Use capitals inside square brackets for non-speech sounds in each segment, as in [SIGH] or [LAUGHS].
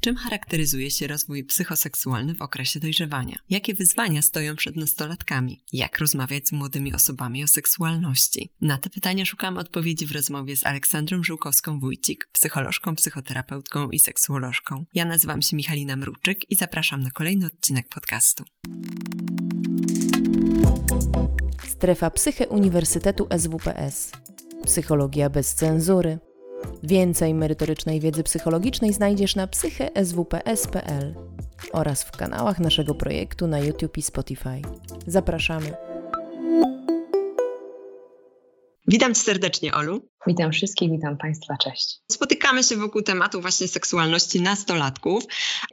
Czym charakteryzuje się rozwój psychoseksualny w okresie dojrzewania? Jakie wyzwania stoją przed nastolatkami? Jak rozmawiać z młodymi osobami o seksualności? Na te pytania szukamy odpowiedzi w rozmowie z Aleksandrą Żółkowską-Wójcik, psycholożką, psychoterapeutką i seksuolożką. Ja nazywam się Michalina Mruczyk i zapraszam na kolejny odcinek podcastu. Strefa Psyche Uniwersytetu SWPS. Psychologia bez cenzury Więcej merytorycznej wiedzy psychologicznej znajdziesz na psycheswps.pl oraz w kanałach naszego projektu na YouTube i Spotify. Zapraszamy. Witam serdecznie, Olu. Witam wszystkich, witam Państwa, cześć. Spotykamy się wokół tematu właśnie seksualności nastolatków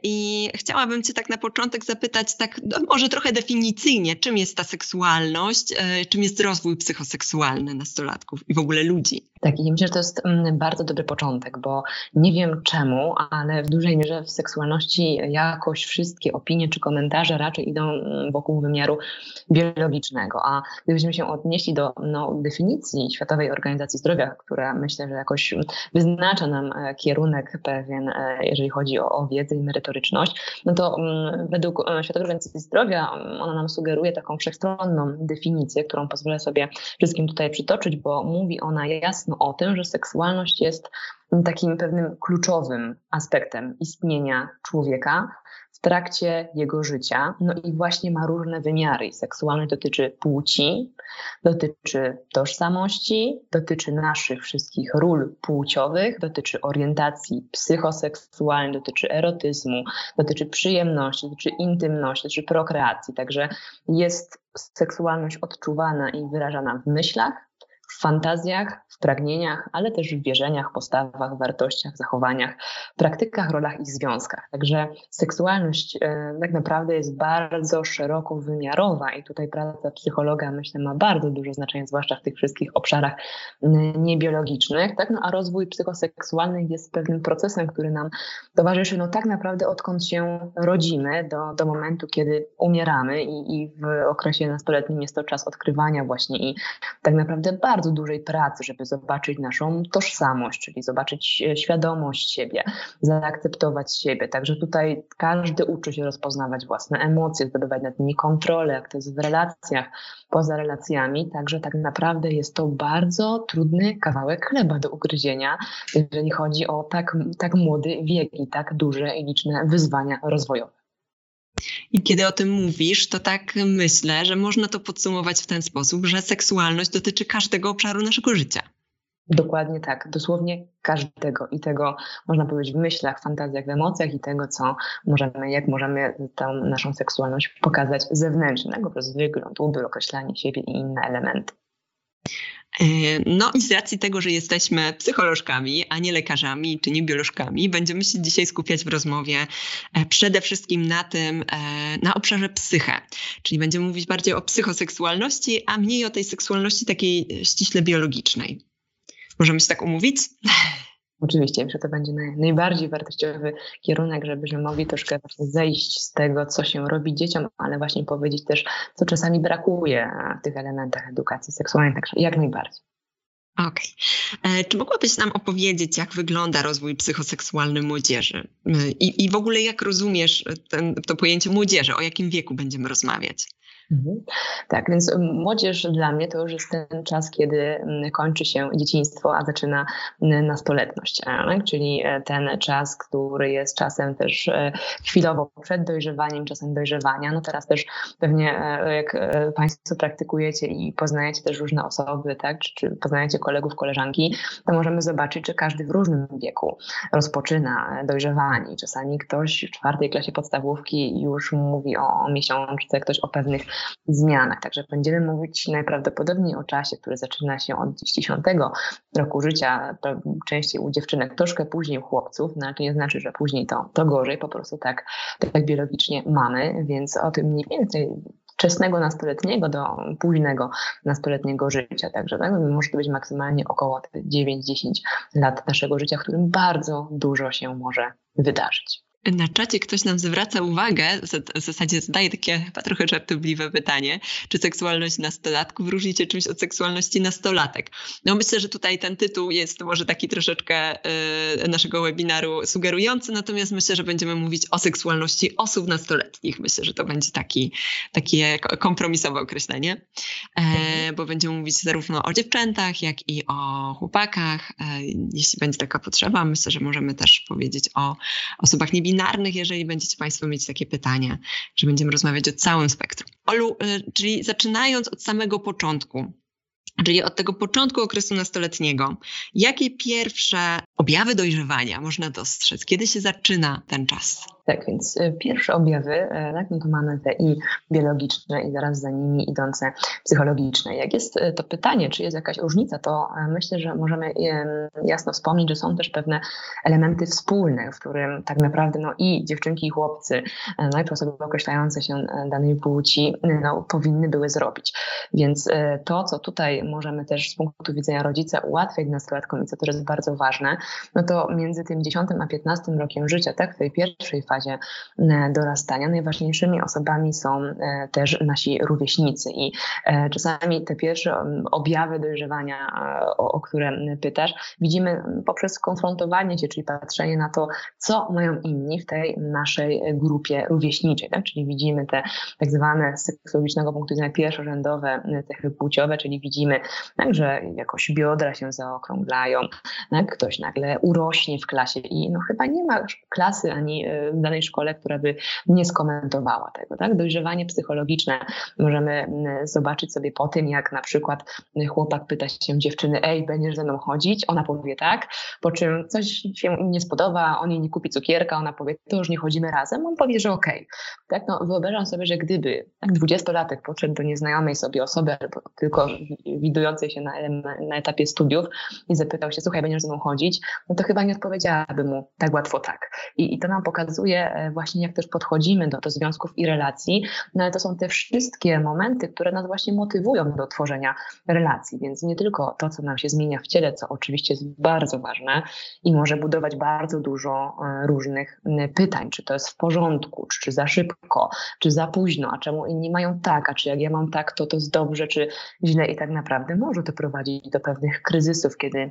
i chciałabym Cię tak na początek zapytać, tak no, może trochę definicyjnie, czym jest ta seksualność, e, czym jest rozwój psychoseksualny nastolatków i w ogóle ludzi? Tak, i myślę, że to jest mm, bardzo dobry początek, bo nie wiem czemu, ale w dużej mierze w seksualności jakoś wszystkie opinie czy komentarze raczej idą mm, wokół wymiaru biologicznego, a gdybyśmy się odnieśli do no, definicji Światowej Organizacji Zdrowia, która myślę, że jakoś wyznacza nam e, kierunek pewien, e, jeżeli chodzi o, o wiedzę i merytoryczność, no to mm, według e, Światowej Organizacji Zdrowia mm, ona nam sugeruje taką wszechstronną definicję, którą pozwolę sobie wszystkim tutaj przytoczyć, bo mówi ona jasno o tym, że seksualność jest takim pewnym kluczowym aspektem istnienia człowieka, trakcie jego życia. No i właśnie ma różne wymiary. Seksualność dotyczy płci, dotyczy tożsamości, dotyczy naszych wszystkich ról płciowych, dotyczy orientacji psychoseksualnej, dotyczy erotyzmu, dotyczy przyjemności, dotyczy intymności, dotyczy prokreacji. Także jest seksualność odczuwana i wyrażana w myślach, w fantazjach, w pragnieniach, ale też w wierzeniach, postawach, wartościach, zachowaniach, praktykach, rolach i związkach. Także seksualność e, tak naprawdę jest bardzo szeroko wymiarowa i tutaj praca psychologa myślę ma bardzo duże znaczenie, zwłaszcza w tych wszystkich obszarach niebiologicznych, tak? no, a rozwój psychoseksualny jest pewnym procesem, który nam towarzyszy no tak naprawdę odkąd się rodzimy do, do momentu, kiedy umieramy i, i w okresie nastoletnim jest to czas odkrywania właśnie i tak naprawdę bardzo bardzo dużej pracy, żeby zobaczyć naszą tożsamość, czyli zobaczyć e, świadomość siebie, zaakceptować siebie. Także tutaj każdy uczy się rozpoznawać własne emocje, zdobywać nad nimi kontrolę, jak to jest w relacjach, poza relacjami. Także tak naprawdę jest to bardzo trudny kawałek chleba do ugryzienia, jeżeli chodzi o tak, tak młody wiek i tak duże i liczne wyzwania rozwojowe. I kiedy o tym mówisz, to tak myślę, że można to podsumować w ten sposób, że seksualność dotyczy każdego obszaru naszego życia. Dokładnie tak, dosłownie każdego i tego można powiedzieć w myślach, fantazjach, w emocjach i tego, co możemy, jak możemy tę naszą seksualność pokazać zewnętrznego, przez wygląd, ubiór, określanie siebie i inne elementy. E, no i z racji tego, że jesteśmy psycholożkami, a nie lekarzami czy nie biolożkami, będziemy się dzisiaj skupiać w rozmowie e, przede wszystkim na tym, e, na obszarze psychę. Czyli będziemy mówić bardziej o psychoseksualności, a mniej o tej seksualności takiej ściśle biologicznej. Możemy się tak umówić? [LAUGHS] Oczywiście, że to będzie naj, najbardziej wartościowy kierunek, żebyśmy mogli troszkę właśnie zejść z tego, co się robi dzieciom, ale właśnie powiedzieć też, co czasami brakuje w tych elementach edukacji seksualnej, także jak najbardziej. Okej. Okay. E, czy mogłabyś nam opowiedzieć, jak wygląda rozwój psychoseksualny młodzieży? E, I, I w ogóle jak rozumiesz ten, to pojęcie młodzieży? O jakim wieku będziemy rozmawiać? Mhm. Tak, więc młodzież dla mnie to już jest ten czas, kiedy kończy się dzieciństwo, a zaczyna nastoletność, tak? czyli e, ten czas, który jest czasem też e, chwilowo przed dojrzewaniem, czasem dojrzewania. No teraz też pewnie e, jak Państwo praktykujecie i poznajecie też różne osoby, tak? czy, czy poznajecie kolegów, koleżanki, to możemy zobaczyć, że każdy w różnym wieku rozpoczyna dojrzewanie. Czasami ktoś w czwartej klasie podstawówki już mówi o miesiączce, ktoś o pewnych zmianach. Także będziemy mówić najprawdopodobniej o czasie, który zaczyna się od 10 roku życia, częściej u dziewczynek, troszkę później u chłopców, no ale to nie znaczy, że później to, to gorzej, po prostu tak, tak biologicznie mamy, więc o tym mniej więcej wczesnego nastoletniego do późnego nastoletniego życia. Także tak, może to być maksymalnie około 9-10 lat naszego życia, w którym bardzo dużo się może wydarzyć. Na czacie ktoś nam zwraca uwagę, w zasadzie zadaje takie chyba trochę żartobliwe pytanie, czy seksualność nastolatków różni się czymś od seksualności nastolatek? No myślę, że tutaj ten tytuł jest może taki troszeczkę y, naszego webinaru sugerujący, natomiast myślę, że będziemy mówić o seksualności osób nastoletnich. Myślę, że to będzie taki, takie kompromisowe określenie, e, bo będziemy mówić zarówno o dziewczętach, jak i o chłopakach, e, jeśli będzie taka potrzeba. Myślę, że możemy też powiedzieć o osobach niebinarnych, binarnych, jeżeli będziecie Państwo mieć takie pytania, że będziemy rozmawiać o całym spektrum. Olu, y, czyli zaczynając od samego początku, czyli od tego początku okresu nastoletniego, jakie pierwsze objawy dojrzewania można dostrzec? Kiedy się zaczyna ten czas? Tak, więc e, pierwsze objawy, e, tak, no to mamy te i biologiczne, i zaraz za nimi idące psychologiczne. Jak jest e, to pytanie, czy jest jakaś różnica, to myślę, że możemy jasno wspomnieć, że są też pewne elementy wspólne, w którym tak naprawdę no, i dziewczynki, i chłopcy, no i osoby określające się danej płci, no, powinny były zrobić. Więc to, co tutaj możemy też z punktu widzenia rodzica ułatwiać nastolatkom i co też jest bardzo ważne, no to między tym 10 a 15 rokiem życia, tak, w tej pierwszej fazie, e, dorastania. Najważniejszymi osobami są e, też nasi rówieśnicy i e, czasami te pierwsze objawy dojrzewania, o, które pytasz, widzimy poprzez konfrontowanie się, czyli patrzenie na to, co mają inni w tej naszej grupie rówieśniczej, tak? czyli widzimy te tak zwane z seksuologicznego punktu widzenia pierwszorzędowe cechy płciowe, czyli widzimy, tak, że jakoś biodra się zaokrąglają, tak? ktoś nagle urośnie w klasie i no chyba nie ma klasy ani danej szkole, która by nie skomentowała tego. Tak? Dojrzewanie psychologiczne możemy mm, zobaczyć sobie po tym, jak na przykład chłopak pyta się dziewczyny, ej, będziesz ze mną chodzić? Ona powie tak, po czym coś się nie spodoba, on jej nie kupi cukierka, ona powie, to już nie chodzimy razem, on powie, że okej. Okay. Tak? No, wyobrażam sobie, że gdyby tak, dwudziestolatek podszedł do nieznajomej sobie osoby, albo tylko widującej się na, na etapie studiów i zapytał się, słuchaj, będziesz ze mną chodzić, no to chyba nie odpowiedziałaby mu tak łatwo tak. I, i to nam pokazuje, E, właśnie jak też podchodzimy do, do związków i relacji, no ale to są te wszystkie momenty, które nas właśnie motywują do tworzenia relacji, więc nie tylko to, co nam się zmienia w ciele, co oczywiście jest bardzo ważne i może budować bardzo dużo e, różnych pytań, czy to jest w porządku, czy, za szybko, czy za późno, a czemu inni mają tak, a czy jak ja mam tak, to to jest dobrze, czy źle i tak naprawdę może to prowadzić do pewnych kryzysów, kiedy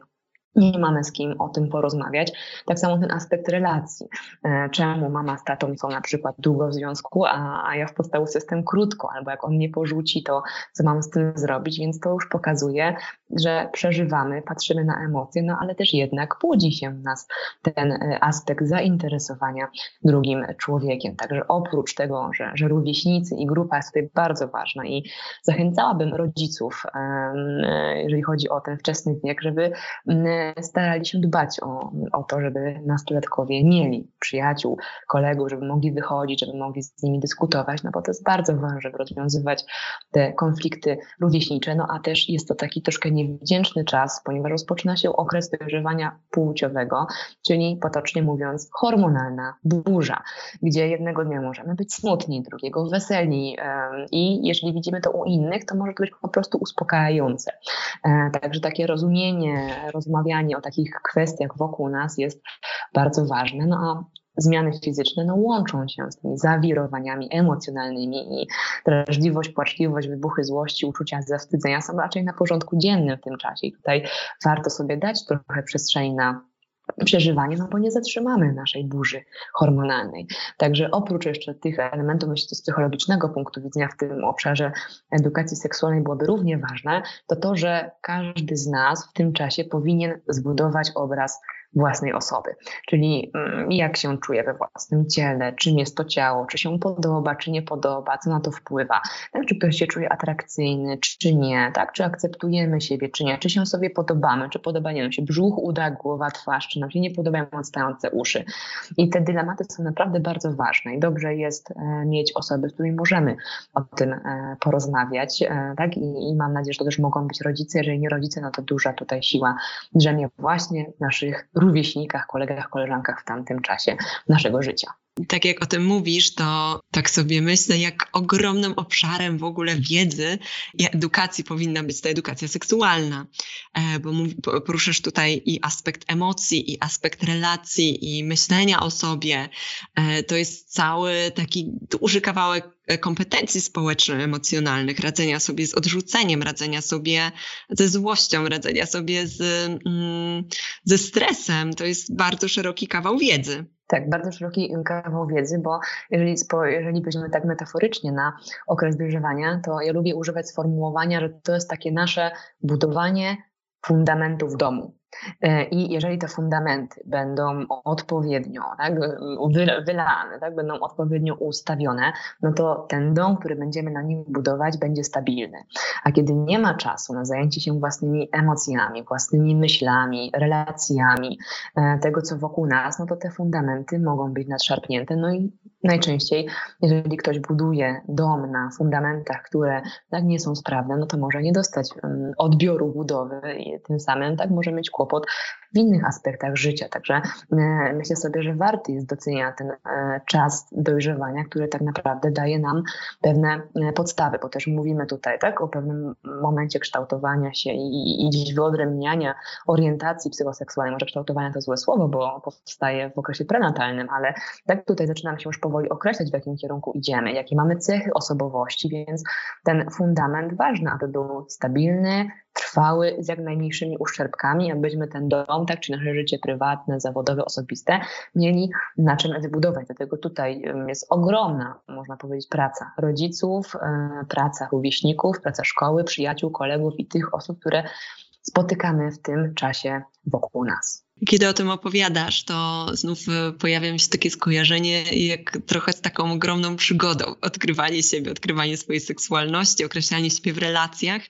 nie mamy z kim o tym porozmawiać. Tak samo ten aspekt relacji. E, czemu mama z tatą są na przykład długo w związku, a, a ja w podstawówce jestem krótko, albo jak on mnie porzuci, to co mam z tym zrobić, więc to już pokazuje, że przeżywamy, patrzymy na emocje, no ale też jednak płodzi się w nas ten e, aspekt zainteresowania drugim człowiekiem. Także oprócz tego, że, że rówieśnicy i grupa jest tutaj bardzo ważna i zachęcałabym rodziców, e, jeżeli chodzi o ten wczesny wiek, żeby starali się dbać o, o to, żeby nastolatkowie mieli przyjaciół, kolegów, żeby mogli wychodzić, żeby mogli z nimi dyskutować, no bo to jest bardzo ważne, żeby rozwiązywać te konflikty rówieśnicze, no a też jest to taki troszkę niewdzięczny czas, ponieważ rozpoczyna się okres dojrzewania płciowego, czyli potocznie mówiąc hormonalna burza, gdzie jednego dnia możemy być smutni, drugiego weseli i jeżeli widzimy to u innych, to może to być po prostu uspokajające. E, także takie rozumienie, rozmawianie rozmawianie o takich kwestiach wokół nas jest bardzo ważne. No a zmiany fizyczne no, łączą się z tymi zawirowaniami emocjonalnymi i drażliwość, płaczliwość, wybuchy złości, uczucia zawstydzenia są raczej na porządku dziennym w tym czasie. I tutaj warto sobie dać trochę przestrzeni na przeżywanie, no bo nie zatrzymamy naszej burzy hormonalnej. Także oprócz jeszcze tych elementów myślę z psychologicznego punktu widzenia w tym obszarze edukacji seksualnej byłoby równie ważne, to to, że każdy z nas w tym czasie powinien zbudować obraz własnej osoby. Czyli mm, jak się czuje we własnym ciele, czym jest to ciało, czy się podoba, czy nie podoba, co na to wpływa, tak? czy ktoś się czuje atrakcyjny, czy nie, tak? czy akceptujemy siebie, czy nie, czy się sobie podobamy, czy podobają nam się brzuch, uda, głowa, twarz, czy nam się nie podobają odstające uszy. I te dylematy są naprawdę bardzo ważne i dobrze jest e, mieć osoby, z którymi możemy o tym e, porozmawiać, e, tak? I, I mam nadzieję, że to też mogą być rodzice, jeżeli nie rodzice, no to duża tutaj siła drzemie właśnie w naszych rówieśnikach, kolegach, koleżankach w tamtym czasie naszego życia. Tak jak o tym mówisz, to tak sobie myślę, jak ogromnym obszarem w ogóle wiedzy i edukacji powinna być ta edukacja seksualna, e, bo poruszasz tutaj i aspekt emocji, i aspekt relacji, i myślenia o sobie. E, to jest cały taki duży kawałek kompetencji społeczno-emocjonalnych, radzenia sobie z odrzuceniem, radzenia sobie ze złością, radzenia sobie z, mm, ze stresem. To jest bardzo szeroki kawał wiedzy. Tak, bardzo szeroki kawał wiedzy, bo jeżeli, jeżeli weźmiemy tak metaforycznie na okres dojrzewania, to ja lubię używać sformułowania, że to jest takie nasze budowanie fundamentów domu. E, I jeżeli te fundamenty będą odpowiednio tak, wylane, tak, będą odpowiednio ustawione, no to ten dom, który będziemy na nim budować, będzie stabilny. A kiedy nie ma czasu na zajęcie się własnymi emocjami, własnymi myślami, relacjami, e, tego co wokół nas, no to te fundamenty mogą być nadszarpnięte. No i najczęściej, jeżeli ktoś buduje dom na fundamentach, które tak nie są sprawne, no to może nie dostać mm, odbioru budowy i tym samym tak może mieć kłopot w innych aspektach życia. Także e, myślę sobie, że warty jest doceniania ten e, czas dojrzewania, który tak naprawdę daje nam pewne e, podstawy, bo też mówimy tutaj tak, o pewnym momencie kształtowania się i, i gdzieś wyodrębniania orientacji psychoseksualnej. Może kształtowania to złe słowo, bo powstaje w okresie prenatalnym, ale tak tutaj zaczynamy się już powoli określać, w jakim kierunku idziemy, jakie mamy cechy osobowości, więc ten fundament ważny, aby był stabilny, trwały, z jak najmniejszymi uszczerbkami, abyśmy ten dom, tak, czy nasze życie prywatne, zawodowe, osobiste, mieli na czym wybudować. Dlatego tutaj jest ogromna, można powiedzieć, praca rodziców, e, praca rówieśników, praca szkoły, przyjaciół, kolegów i tych osób, które spotykamy w tym czasie wokół nas. Kiedy o tym opowiadasz, to znów e, pojawia mi się takie skojarzenie, jak trochę z taką ogromną przygodą. Odkrywanie siebie, odkrywanie swojej seksualności, określanie siebie w relacjach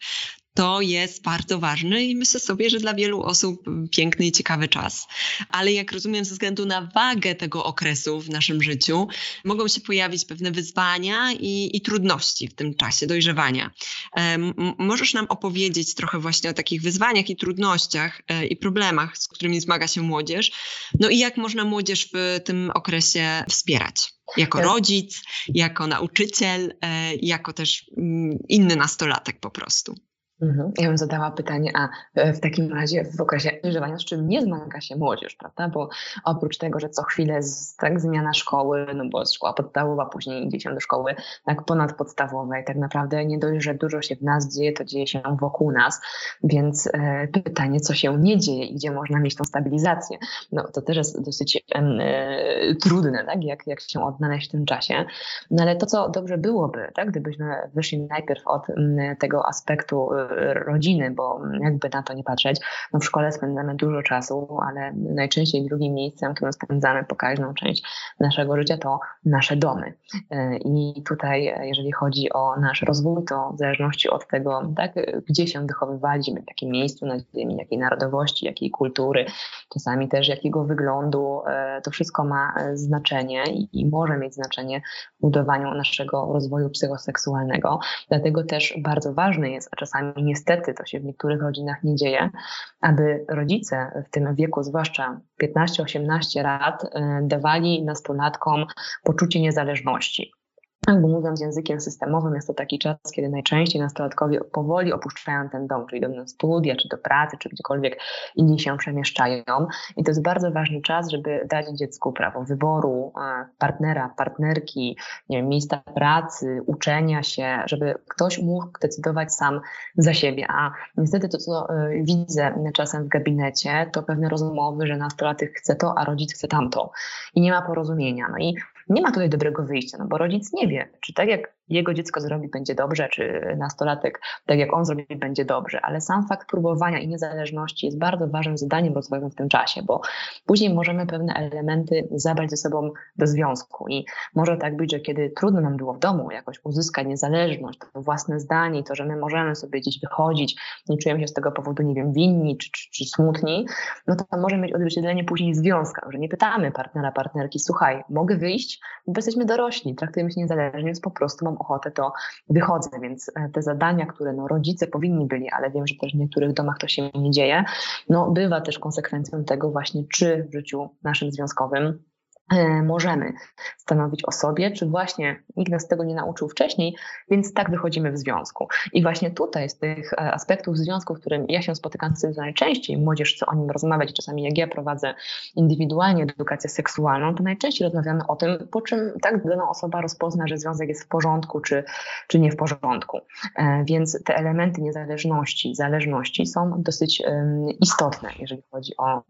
to jest bardzo ważne i myślę sobie, że dla wielu osób piękny i ciekawy czas. Ale jak rozumiem, ze względu na wagę tego okresu w naszym życiu, mogą się pojawić pewne wyzwania i, i trudności w tym czasie dojrzewania. Um, możesz nam opowiedzieć trochę właśnie o takich wyzwaniach i trudnościach e, i problemach, z którymi zmaga się młodzież, no i jak można młodzież w tym okresie wspierać? Jako rodzic, jako nauczyciel, e, jako też mm, inny nastolatek po prostu. Mhm. Ja bym zadała pytanie, a e, w takim razie w okresie dojrzewania, z czym nie zmaga się młodzież, prawda? Bo oprócz tego, że co chwilę z, tak, zmiana szkoły, no bo szkoła podstawowa, później idzie się do szkoły tak ponadpodstawowej, tak naprawdę nie dość, że dużo się w nas dzieje, to dzieje się wokół nas, więc e, pytanie, co się nie dzieje i gdzie można mieć tą stabilizację, no to też jest dosyć e, trudne, tak? Jak, jak się odnaleźć w tym czasie. No ale to, co dobrze byłoby, tak? Gdybyśmy wyszli najpierw od m, tego aspektu e, rodziny, bo jakby na to nie patrzeć, no w szkole spędzamy dużo czasu, ale najczęściej drugim miejscem, którym spędzamy pokaźną część naszego życia, to nasze domy. E, I tutaj, jeżeli chodzi o nasz rozwój, to w zależności od tego, tak, gdzie się wychowywaliśmy, w jakim miejscu na ziemi, jakiej narodowości, jakiej kultury, czasami też jakiego wyglądu, e, to wszystko ma znaczenie i, i może mieć znaczenie w budowaniu naszego rozwoju psychoseksualnego. Dlatego też bardzo ważne jest, a czasami niestety to się w niektórych rodzinach nie dzieje, aby rodzice w tym wieku, zwłaszcza 15-18 lat, y, dawali nastolatkom poczucie niezależności. Tak, bo mówiąc językiem systemowym, jest to taki czas, kiedy najczęściej nastolatkowie powoli opuszczają ten dom, czyli idą na studia, czy do pracy, czy gdziekolwiek inni się przemieszczają. I to jest bardzo ważny czas, żeby dać dziecku prawo wyboru e, partnera, partnerki, nie wiem, miejsca pracy, uczenia się, żeby ktoś mógł decydować sam za siebie. A niestety to, co e, widzę czasem w gabinecie, to pewne rozmowy, że nastolatek chce to, a rodzic chce tamto. I nie ma porozumienia. No i nie ma tutaj dobrego wyjścia, no bo rodzic nie wie, czy tak jak jego dziecko zrobi, będzie dobrze, czy nastolatek, tak jak on zrobi, będzie dobrze. Ale sam fakt próbowania i niezależności jest bardzo ważnym zadaniem rozwojowym w tym czasie, bo później możemy pewne elementy zabrać ze sobą do związku. I może tak być, że kiedy trudno nam było w domu jakoś uzyskać niezależność, to własne zdanie, to, że my możemy sobie gdzieś wychodzić, nie czujemy się z tego powodu, nie wiem, winni czy, czy, czy smutni, no to może mieć odzwierciedlenie później w związkach, że nie pytamy partnera, partnerki, słuchaj, mogę wyjść, bo jesteśmy dorośli, traktujemy się niezależnie, więc po prostu mam mam ochotę, to wychodzę. Więc e, te zadania, które no, rodzice powinni byli, ale wiem, że też w niektórych domach to się nie dzieje, no, bywa też konsekwencją tego właśnie, czy w życiu naszym związkowym możemy stanowić o sobie, czy właśnie nikt nas tego nie nauczył wcześniej, więc tak wychodzimy w związku. I właśnie tutaj z tych e, aspektów związku, w którym ja się spotykam z tym najczęściej, młodzież chce o nim rozmawiać, czasami jak ja prowadzę indywidualnie edukację seksualną, to najczęściej rozmawiamy o tym, po czym tak dana osoba rozpozna, że związek jest w porządku, czy, czy nie w porządku. E, więc te elementy niezależności, zależności są dosyć istotne, jeżeli chodzi o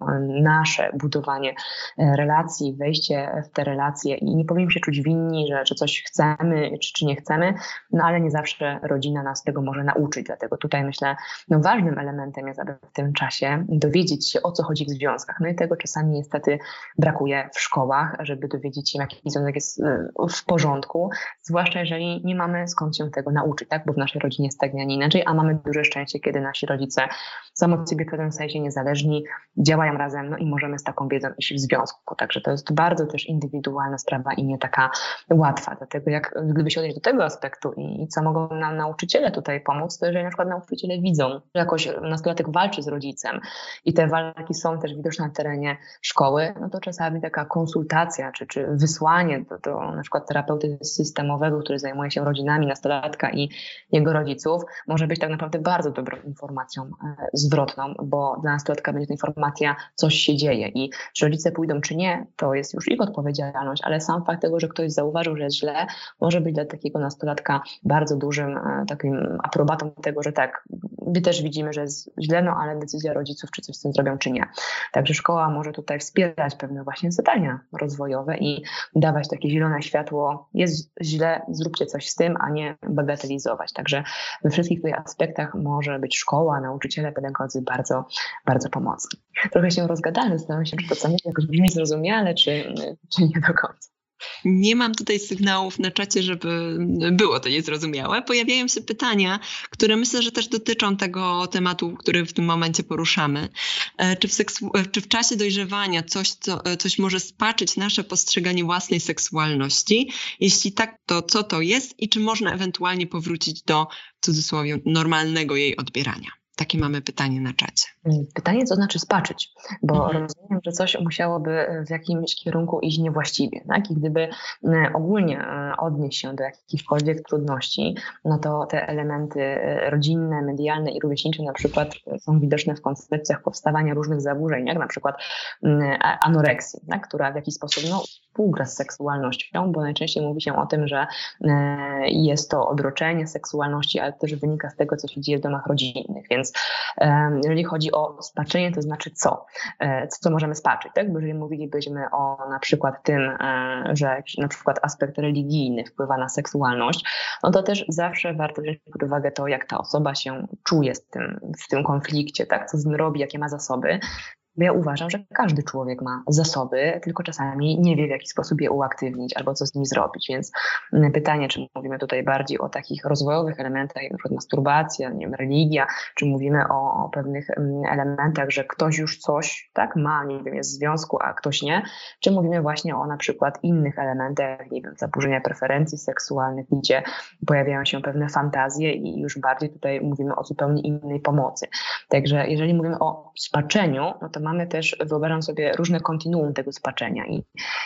nasze budowanie relacji, wejście w te relacje i nie powinniśmy się czuć winni, że, że coś chcemy czy, czy nie chcemy, no ale nie zawsze rodzina nas tego może nauczyć. Dlatego tutaj myślę, no ważnym elementem jest, aby w tym czasie dowiedzieć się, o co chodzi w związkach. No i tego czasami niestety brakuje w szkołach, żeby dowiedzieć się, jaki związek jest y, w porządku, zwłaszcza jeżeli nie mamy skąd się tego nauczyć, tak? bo w naszej rodzinie jest tak, a nie inaczej, a mamy duże szczęście, kiedy nasi rodzice są od siebie w pewnym sensie niezależni, działają razem, no i możemy z taką wiedzą iść w związku. Także to jest bardzo bardzo też indywidualna sprawa i nie taka łatwa. Dlatego jak gdyby się odnieść do tego aspektu i, i co mogą nam nauczyciele tutaj pomóc, to jeżeli na przykład nauczyciele widzą, że jakoś nastolatek walczy z rodzicem i te walki są też widoczne na terenie szkoły, no to czasami taka konsultacja czy, czy wysłanie do, do na przykład terapeuty systemowego, który zajmuje się rodzinami nastolatka i jego rodziców, może być tak naprawdę bardzo dobrą informacją e, zwrotną, bo dla nastolatka będzie to informacja, coś się dzieje i czy rodzice pójdą czy nie, to jest już ich odpowiedzialność, ale sam fakt tego, że ktoś zauważył, że jest źle, może być dla takiego nastolatka bardzo dużym e, takim aprobatą tego, że tak, my też widzimy, że jest źle, no ale decyzja rodziców, czy coś z tym zrobią, czy nie. Także szkoła może tutaj wspierać pewne właśnie zadania rozwojowe i dawać takie zielone światło, jest źle, zróbcie coś z tym, a nie bagatelizować. Także we wszystkich tych aspektach może być szkoła, nauczyciele, pedagodzy bardzo, bardzo pomocni. Trochę się rozgadamy, zastanawiam się, czy to co mówię jakoś brzmi zrozumiale, czy, czy nie do końca. Nie mam tutaj sygnałów na czacie, żeby było to niezrozumiałe. Pojawiają się pytania, które myślę, że też dotyczą tego tematu, który w tym momencie poruszamy. E, czy w, seksu- e, czy w czasie dojrzewania coś, co, e, coś może spaczyć nasze postrzeganie własnej seksualności? Jeśli tak, to co to jest i czy można ewentualnie powrócić do, w cudzysłowie, normalnego jej odbierania? Takie mamy pytanie na czacie. Pytanie, co znaczy spaczyć, bo mhm. rozumiem, że coś musiałoby w jakimś kierunku iść niewłaściwie. Tak? I gdyby e, ogólnie e, odnieść się do jakichkolwiek trudności, no to te elementy e, rodzinne, medialne i rówieśnicze na przykład są widoczne w koncepcjach powstawania różnych zaburzeń, jak na przykład anoreksji, tak? która w jakiś sposób no, współgra z seksualnością, bo najczęściej mówi się o tym, że jest to odroczenie seksualności, ale też wynika z tego, co się dzieje w domach rodzinnych. Więc jeżeli chodzi o spaczenie, to znaczy co? E, co, co możemy spaczyć, tak? Bo jeżeli mówilibyśmy o na przykład tym, e, że na przykład aspekt religijny wpływa na seksualność, no to też zawsze warto wziąć pod uwagę to, jak ta osoba się czuje z tym, w tym konflikcie, tak? Co z nim robi, jakie ma zasoby. Bo ja uważam, że każdy człowiek ma zasoby, tylko czasami nie wie, w jaki sposób je uaktywnić albo co z nimi zrobić. Więc mm, pytanie, czy mówimy tutaj bardziej o takich rozwojowych elementach, jak przykład masturbacja, nie wiem, religia, czy mówimy o, o pewnych mm, elementach, że ktoś już coś tak ma, nie wiem, jest w związku, a ktoś nie, czy mówimy właśnie o na przykład innych elementach, nie wiem, zaburzenia preferencji seksualnych, gdzie pojawiają się pewne fantazje i już bardziej tutaj mówimy o zupełnie innej pomocy. Także jeżeli mówimy o spaczeniu, no to mamy też, wyobrażam sobie, różne kontinuum tego spaczenia i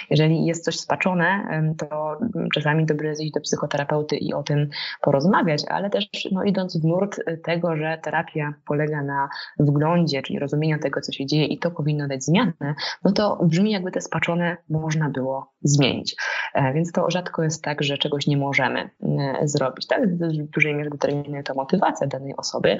jeżeli jest coś spaczone, to czasami dobrze jest iść do psychoterapeuty i o tym porozmawiać, ale też no, idąc w nurt tego, że terapia polega na wglądzie, czyli rozumieniu tego, co się dzieje i to powinno dać zmianę, no to brzmi jakby te spaczone można było zmienić. E, więc to rzadko jest tak, że czegoś nie możemy e, zrobić. Tak? W dużej mierze determinuje to motywacja danej osoby,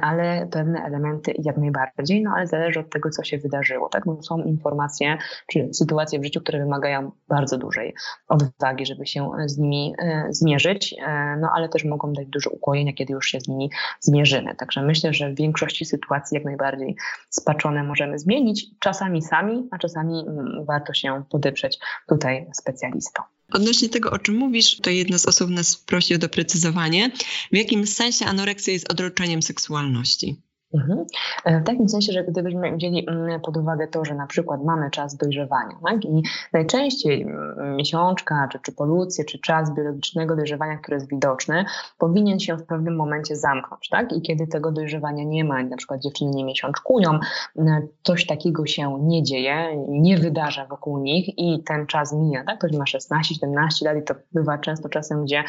ale pewne elementy jak najbardziej, no ale zależy od tego, tego, co się wydarzyło, tak? Bo są informacje czy sytuacje w życiu, które wymagają bardzo dużej odwagi, żeby się z nimi e, zmierzyć, e, no ale też mogą dać dużo ukojenia, kiedy już się z nimi zmierzymy. Także myślę, że w większości sytuacji jak najbardziej spaczone możemy zmienić, czasami sami, a czasami mm, warto się podeprzeć tutaj specjalistą. Odnośnie tego, o czym mówisz, to jedna z osób nas prosi o doprecyzowanie. W jakim sensie anoreksja jest odroczeniem seksualności? Mhm. E, w takim sensie, że gdybyśmy wzięli mm, pod uwagę to, że na przykład mamy czas dojrzewania tak? i najczęściej mm, miesiączka, czy, czy polucje, czy czas biologicznego dojrzewania, który jest widoczny, powinien się w pewnym momencie zamknąć. Tak? I kiedy tego dojrzewania nie ma, na przykład dziewczyny nie miesiączkują, mm, coś takiego się nie dzieje, nie wydarza wokół nich i ten czas mija. Tak? Ktoś ma 16-17 lat i to bywa często czasem, gdzie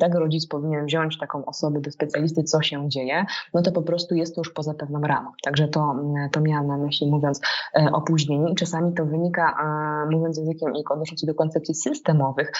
tak rodzic powinien wziąć taką osobę do specjalisty, co się dzieje, no to po prostu jest jest już poza pewną ramą. Także to, mm, to miałam na myśli mówiąc e, opóźnienie i czasami to wynika, mówiąc językiem i odnosząc się do koncepcji systemowych,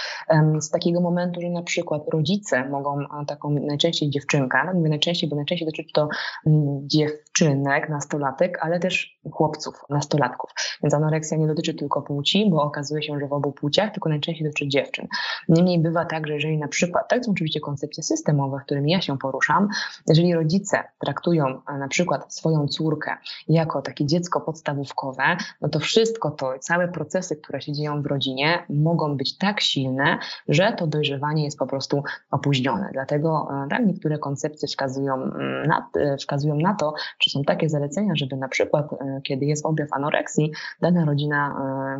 z takiego momentu, że na przykład rodzice mogą taką najczęściej dziewczynkę, mówię najczęściej, bo najczęściej dotyczy to mm, dziewczynek, nastolatek, ale też chłopców, nastolatków. Więc anoreksja nie dotyczy tylko płci, bo okazuje się, że w obu płciach, tylko najczęściej dotyczy dziewczyn. Niemniej bywa tak, że jeżeli na przykład, tak są oczywiście koncepcje systemowe, którymi ja się poruszam, jeżeli rodzice traktują na przykład swoją córkę jako takie dziecko podstawówkowe, no to wszystko to, całe procesy, które się dzieją w rodzinie, mogą być tak silne, że to dojrzewanie jest po prostu opóźnione. Dlatego e, tak, niektóre koncepcje wskazują mm, na, e, wskazują na to, czy są takie zalecenia, żeby na przykład, e, kiedy jest objaw anoreksji, dana rodzina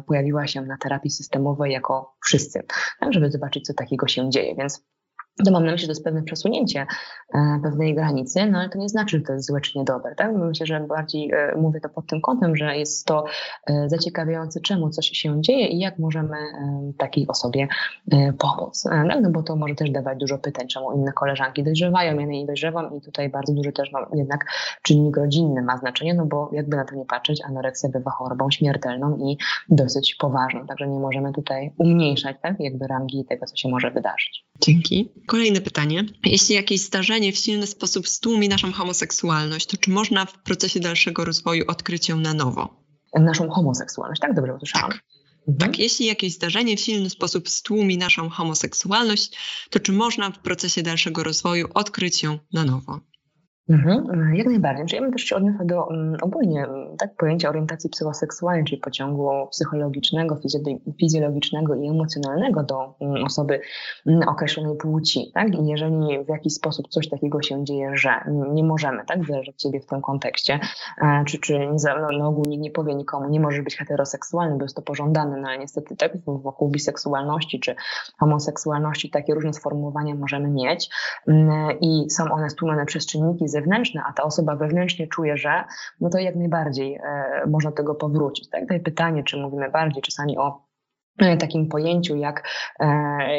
pojawiła się na terapii systemowej jako wszyscy, tak, żeby zobaczyć, co takiego się dzieje. Więc to mam na myśli, że to jest pewne przesunięcie e, pewnej granicy, no ale to nie znaczy, że to jest złe czy niedobre. Tak? Myślę, że bardziej e, mówię to pod tym kątem, że jest to e, zaciekawiające, czemu coś się dzieje i jak możemy takiej osobie pomóc. Tak? No bo to może też dawać dużo pytań, czemu inne koleżanki dojrzewają, ja nie dojrzewam i tutaj bardzo duży też jednak czynnik rodzinny ma znaczenie, no bo jakby na to nie patrzeć, anoreksja bywa chorobą śmiertelną i dosyć poważną, także nie możemy tutaj umniejszać tak? jakby rangi tego, co się może wydarzyć. Dzięki. Kolejne pytanie. Jeśli jakieś zdarzenie w silny sposób stłumi naszą homoseksualność, to czy można w procesie dalszego rozwoju odkryć ją na nowo? Naszą homoseksualność, tak? Dobrze usłyszałam. Tak. Mhm. Tak, jeśli jakieś zdarzenie w silny sposób stłumi naszą homoseksualność, to czy można w procesie dalszego rozwoju odkryć ją na nowo? Mhm, jak najbardziej. Ja bym też się odniosła do um, ogólnie tak, pojęcia orientacji psychoseksualnej, czyli pociągu psychologicznego, fizjologicznego i emocjonalnego do um, osoby um, określonej płci. Tak? I jeżeli w jakiś sposób coś takiego się dzieje, że nie możemy tak, wyrażać siebie w tym kontekście, e, czy, czy no, no, ogół nikt nie powie nikomu, nie możesz być heteroseksualny, bo jest to pożądane, no ale niestety tak wokół biseksualności czy homoseksualności takie różne sformułowania możemy mieć i są one stłumione przez czynniki zewnętrzne, a ta osoba wewnętrznie czuje, że no to jak najbardziej e, można do tego powrócić. Tak? Tutaj pytanie, czy mówimy bardziej czasami o takim pojęciu jak e,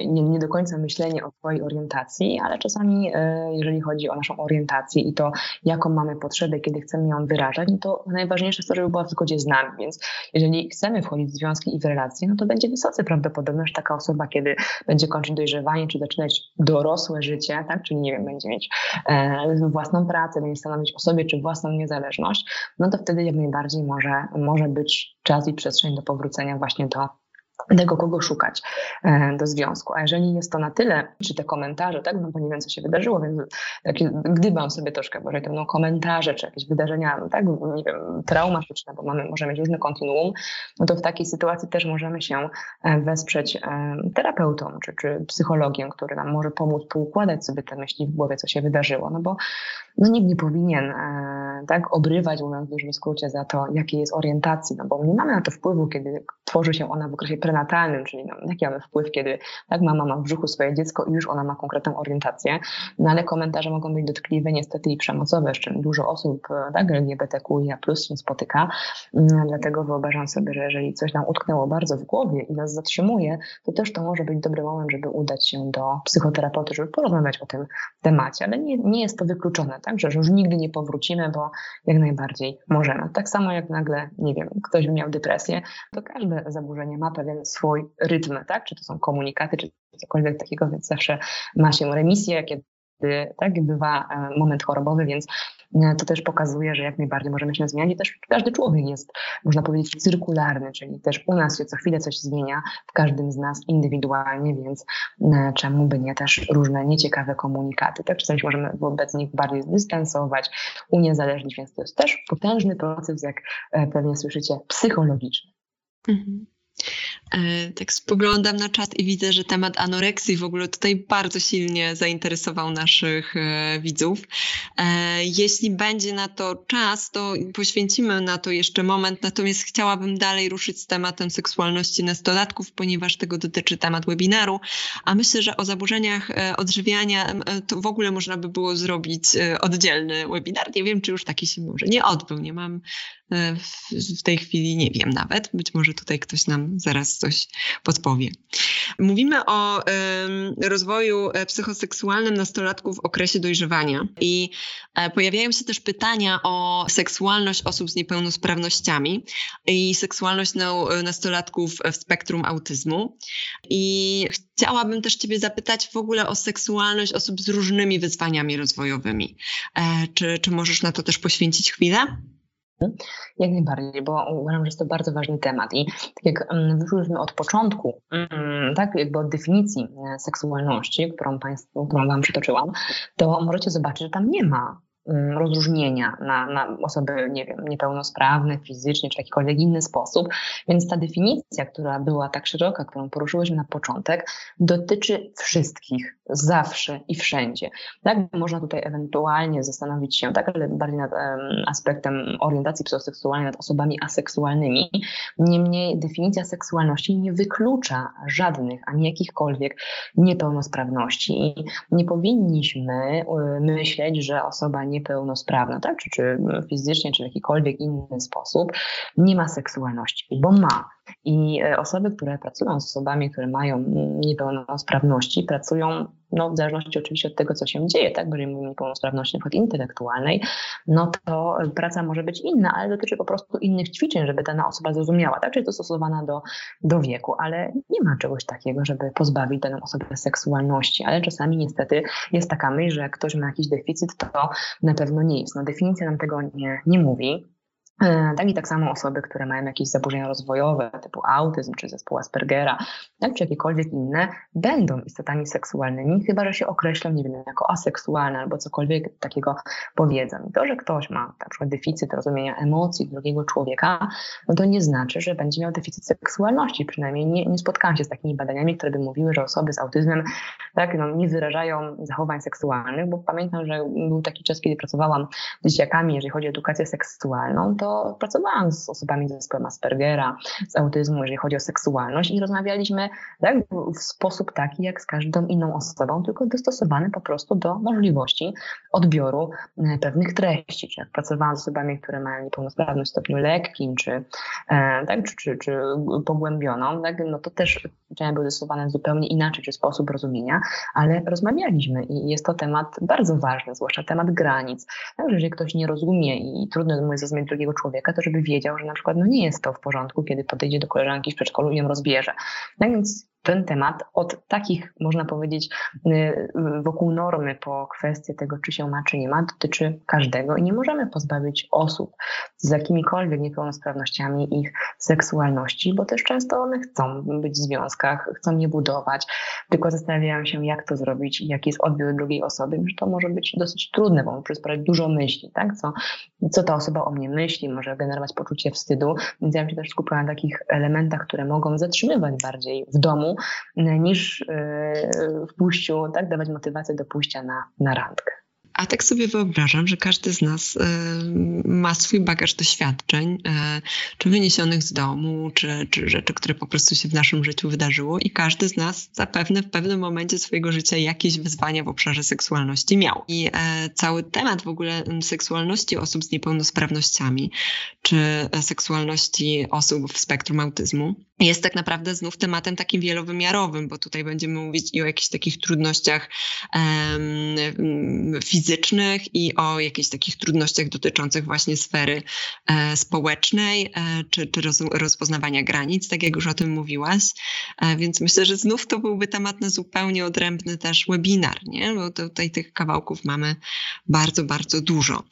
nie, nie, do końca myślenie o swojej orientacji, ale czasami e, jeżeli chodzi o naszą orientację i to, jaką mamy potrzebę, kiedy chcemy ją wyrażać, no to najważniejsze jest to, żeby była w zgodzie z nami, więc jeżeli chcemy wchodzić w związki i w relacje, no to będzie wysoce prawdopodobne, że taka osoba, kiedy będzie kończyć dojrzewanie, czy zaczynać dorosłe życie, tak, czyli nie wiem, będzie mieć własną pracę, będzie stanowić o sobie, czy własną niezależność, no to wtedy jak najbardziej może, może być czas i przestrzeń do powrócenia właśnie do tego, kogo szukać e, do związku. A jeżeli jest to na tyle, czy te komentarze, tak, no bo nie wiem, co się wydarzyło, więc takie, gdybam sobie troszkę, bo to będą komentarze, czy jakieś wydarzenia, no tak, nie wiem, traumatyczne, bo mamy, możemy mieć różne kontinuum, no to w takiej sytuacji też możemy się e, wesprzeć e, terapeutą, czy, czy psychologiem, który nam może pomóc poukładać sobie te myśli w głowie, co się wydarzyło, no bo no nikt nie powinien tak obrywać, mówiąc w dużym skrócie, za to, jakiej jest orientacji, no bo nie mamy na to wpływu, kiedy tworzy się ona w okresie prenatalnym, czyli no, jaki mamy wpływ, kiedy tak, mama ma w brzuchu swoje dziecko i już ona ma konkretną orientację, no ale komentarze mogą być dotkliwe niestety i przemocowe, z czym dużo osób tak, LGBTQIA plus się spotyka, mm, dlatego wyobrażam sobie, że jeżeli coś nam utknęło bardzo w głowie i nas zatrzymuje, to też to może być dobry moment, żeby udać się do psychoterapeuty, żeby porozmawiać o tym temacie, ale nie, nie jest to wykluczone, tak, że już nigdy nie powrócimy, bo jak najbardziej możemy. Tak samo jak nagle, nie wiem, ktoś miał depresję, to każde zaburzenie ma pewien swój rytm, tak? Czy to są komunikaty, czy cokolwiek takiego, więc zawsze ma się remisję, kiedy tak, bywa e, moment chorobowy, więc e, to też pokazuje, że jak najbardziej możemy się zmieniać i też każdy człowiek jest, można powiedzieć, cyrkularny, czyli też u nas się co chwilę coś zmienia, w każdym z nas indywidualnie, więc e, czemu by nie też różne nieciekawe komunikaty, tak, czasami się możemy wobec nich bardziej zdystansować, uniezależnić, więc to jest też potężny proces, jak pewnie słyszycie, psychologiczny. Mhm. E, tak spoglądam na czat i widzę, że temat anoreksji w ogóle tutaj bardzo silnie zainteresował naszych e, widzów. E, jeśli będzie na to czas, to poświęcimy na to jeszcze moment, natomiast chciałabym dalej ruszyć z tematem seksualności nastolatków, ponieważ tego dotyczy temat webinaru, a myślę, że o zaburzeniach odżywiania to w ogóle można by było zrobić oddzielny webinar. Nie wiem, czy już taki się może nie odbył, nie mam w tej chwili, nie wiem nawet, być może tutaj ktoś nam zaraz coś podpowie. Mówimy o rozwoju e, psychoseksualnym nastolatków w okresie dojrzewania i e, pojawiają się też pytania o seksualność osób z niepełnosprawnościami i seksualność nastolatków w spektrum autyzmu. I chciałabym też Ciebie zapytać w ogóle o seksualność osób z różnymi wyzwaniami rozwojowymi. E, czy, czy możesz na to też poświęcić chwilę? Jak najbardziej, bo uważam, że jest to bardzo ważny temat. I tak jak mm, wyszłyśmy od początku, mm, tak jakby od definicji e, seksualności, którą Państwu, którą Wam przytoczyłam, to możecie zobaczyć, że tam nie ma Mm, rozróżnienia na, na osoby, nie wiem, niepełnosprawne fizycznie czy w jakikolwiek inny sposób. Więc ta definicja, która była tak szeroka, którą poruszyłyśmy na początek, dotyczy wszystkich, zawsze i wszędzie. Tak, można tutaj ewentualnie zastanowić się, tak, ale bardziej nad um, aspektem orientacji psychoseksualnej, nad osobami aseksualnymi. Niemniej definicja seksualności nie wyklucza żadnych, ani jakichkolwiek niepełnosprawności. I nie powinniśmy myśleć, że osoba nie niepełnosprawna, tak? czy, czy fizycznie, czy w jakikolwiek inny sposób, nie ma seksualności, bo ma. I e, osoby, które pracują z osobami, które mają niepełnosprawności, pracują no, w zależności oczywiście od tego, co się dzieje, tak, jeżeli mówimy o niepełnosprawności przykład intelektualnej, no to praca może być inna, ale dotyczy po prostu innych ćwiczeń, żeby dana osoba zrozumiała, tak, czyli dostosowana do, do wieku, ale nie ma czegoś takiego, żeby pozbawić daną osobę seksualności, ale czasami niestety jest taka myśl, że jak ktoś ma jakiś deficyt, to na pewno nie jest. No definicja nam tego nie, nie mówi, tak i tak samo osoby, które mają jakieś zaburzenia rozwojowe, typu autyzm czy zespół Aspergera, tak, czy jakiekolwiek inne, będą istotami seksualnymi, chyba że się określą, nie wiem, jako aseksualne albo cokolwiek takiego powiedzą. I to, że ktoś ma na przykład deficyt rozumienia emocji drugiego człowieka, no to nie znaczy, że będzie miał deficyt seksualności. Przynajmniej nie, nie spotkałam się z takimi badaniami, które by mówiły, że osoby z autyzmem tak, no, nie wyrażają zachowań seksualnych, bo pamiętam, że był taki czas, kiedy pracowałam z dzieciakami, jeżeli chodzi o edukację seksualną, to to pracowałam z osobami z zespołem Aspergera, z autyzmu, jeżeli chodzi o seksualność i rozmawialiśmy tak, w sposób taki jak z każdą inną osobą, tylko dostosowany po prostu do możliwości odbioru e, pewnych treści. Czy jak pracowałam z osobami, które mają niepełnosprawność w stopniu lekkim, czy, e, tak, czy, czy, czy pogłębioną, tak, no to też chciałem były dostosowane zupełnie inaczej, czy sposób rozumienia, ale rozmawialiśmy i jest to temat bardzo ważny, zwłaszcza temat granic. Tak, jeżeli ktoś nie rozumie i trudno mu zrozumieć drugiego człowieka, to żeby wiedział, że na przykład no nie jest to w porządku, kiedy podejdzie do koleżanki w przedszkolu i ją rozbierze. Tak więc ten temat od takich, można powiedzieć, y, wokół normy po kwestię tego, czy się ma, czy nie ma, dotyczy każdego i nie możemy pozbawić osób z jakimikolwiek niepełnosprawnościami ich seksualności, bo też często one chcą być w związkach, chcą je budować, tylko zastanawiają się, jak to zrobić jaki jest odbiór drugiej osoby, że to może być dosyć trudne, bo może sprawiać dużo myśli, tak? Co, co ta osoba o mnie myśli, może generować poczucie wstydu, więc ja się też skupiałam na takich elementach, które mogą zatrzymywać bardziej w domu, niż e, w pójściu, tak, dawać motywację do pójścia na, na randkę. A tak sobie wyobrażam, że każdy z nas e, ma swój bagaż doświadczeń, e, czy wyniesionych z domu, czy, czy rzeczy, które po prostu się w naszym życiu wydarzyło, i każdy z nas zapewne w pewnym momencie swojego życia jakieś wyzwania w obszarze seksualności miał. I e, cały temat w ogóle seksualności osób z niepełnosprawnościami, czy seksualności osób w spektrum autyzmu jest tak naprawdę znów tematem takim wielowymiarowym, bo tutaj będziemy mówić i o jakichś takich trudnościach um, fizycznych i o jakichś takich trudnościach dotyczących właśnie sfery e, społecznej e, czy, czy roz, rozpoznawania granic, tak jak już o tym mówiłaś. E, więc myślę, że znów to byłby temat na zupełnie odrębny też webinar, nie? bo tutaj tych kawałków mamy bardzo, bardzo dużo.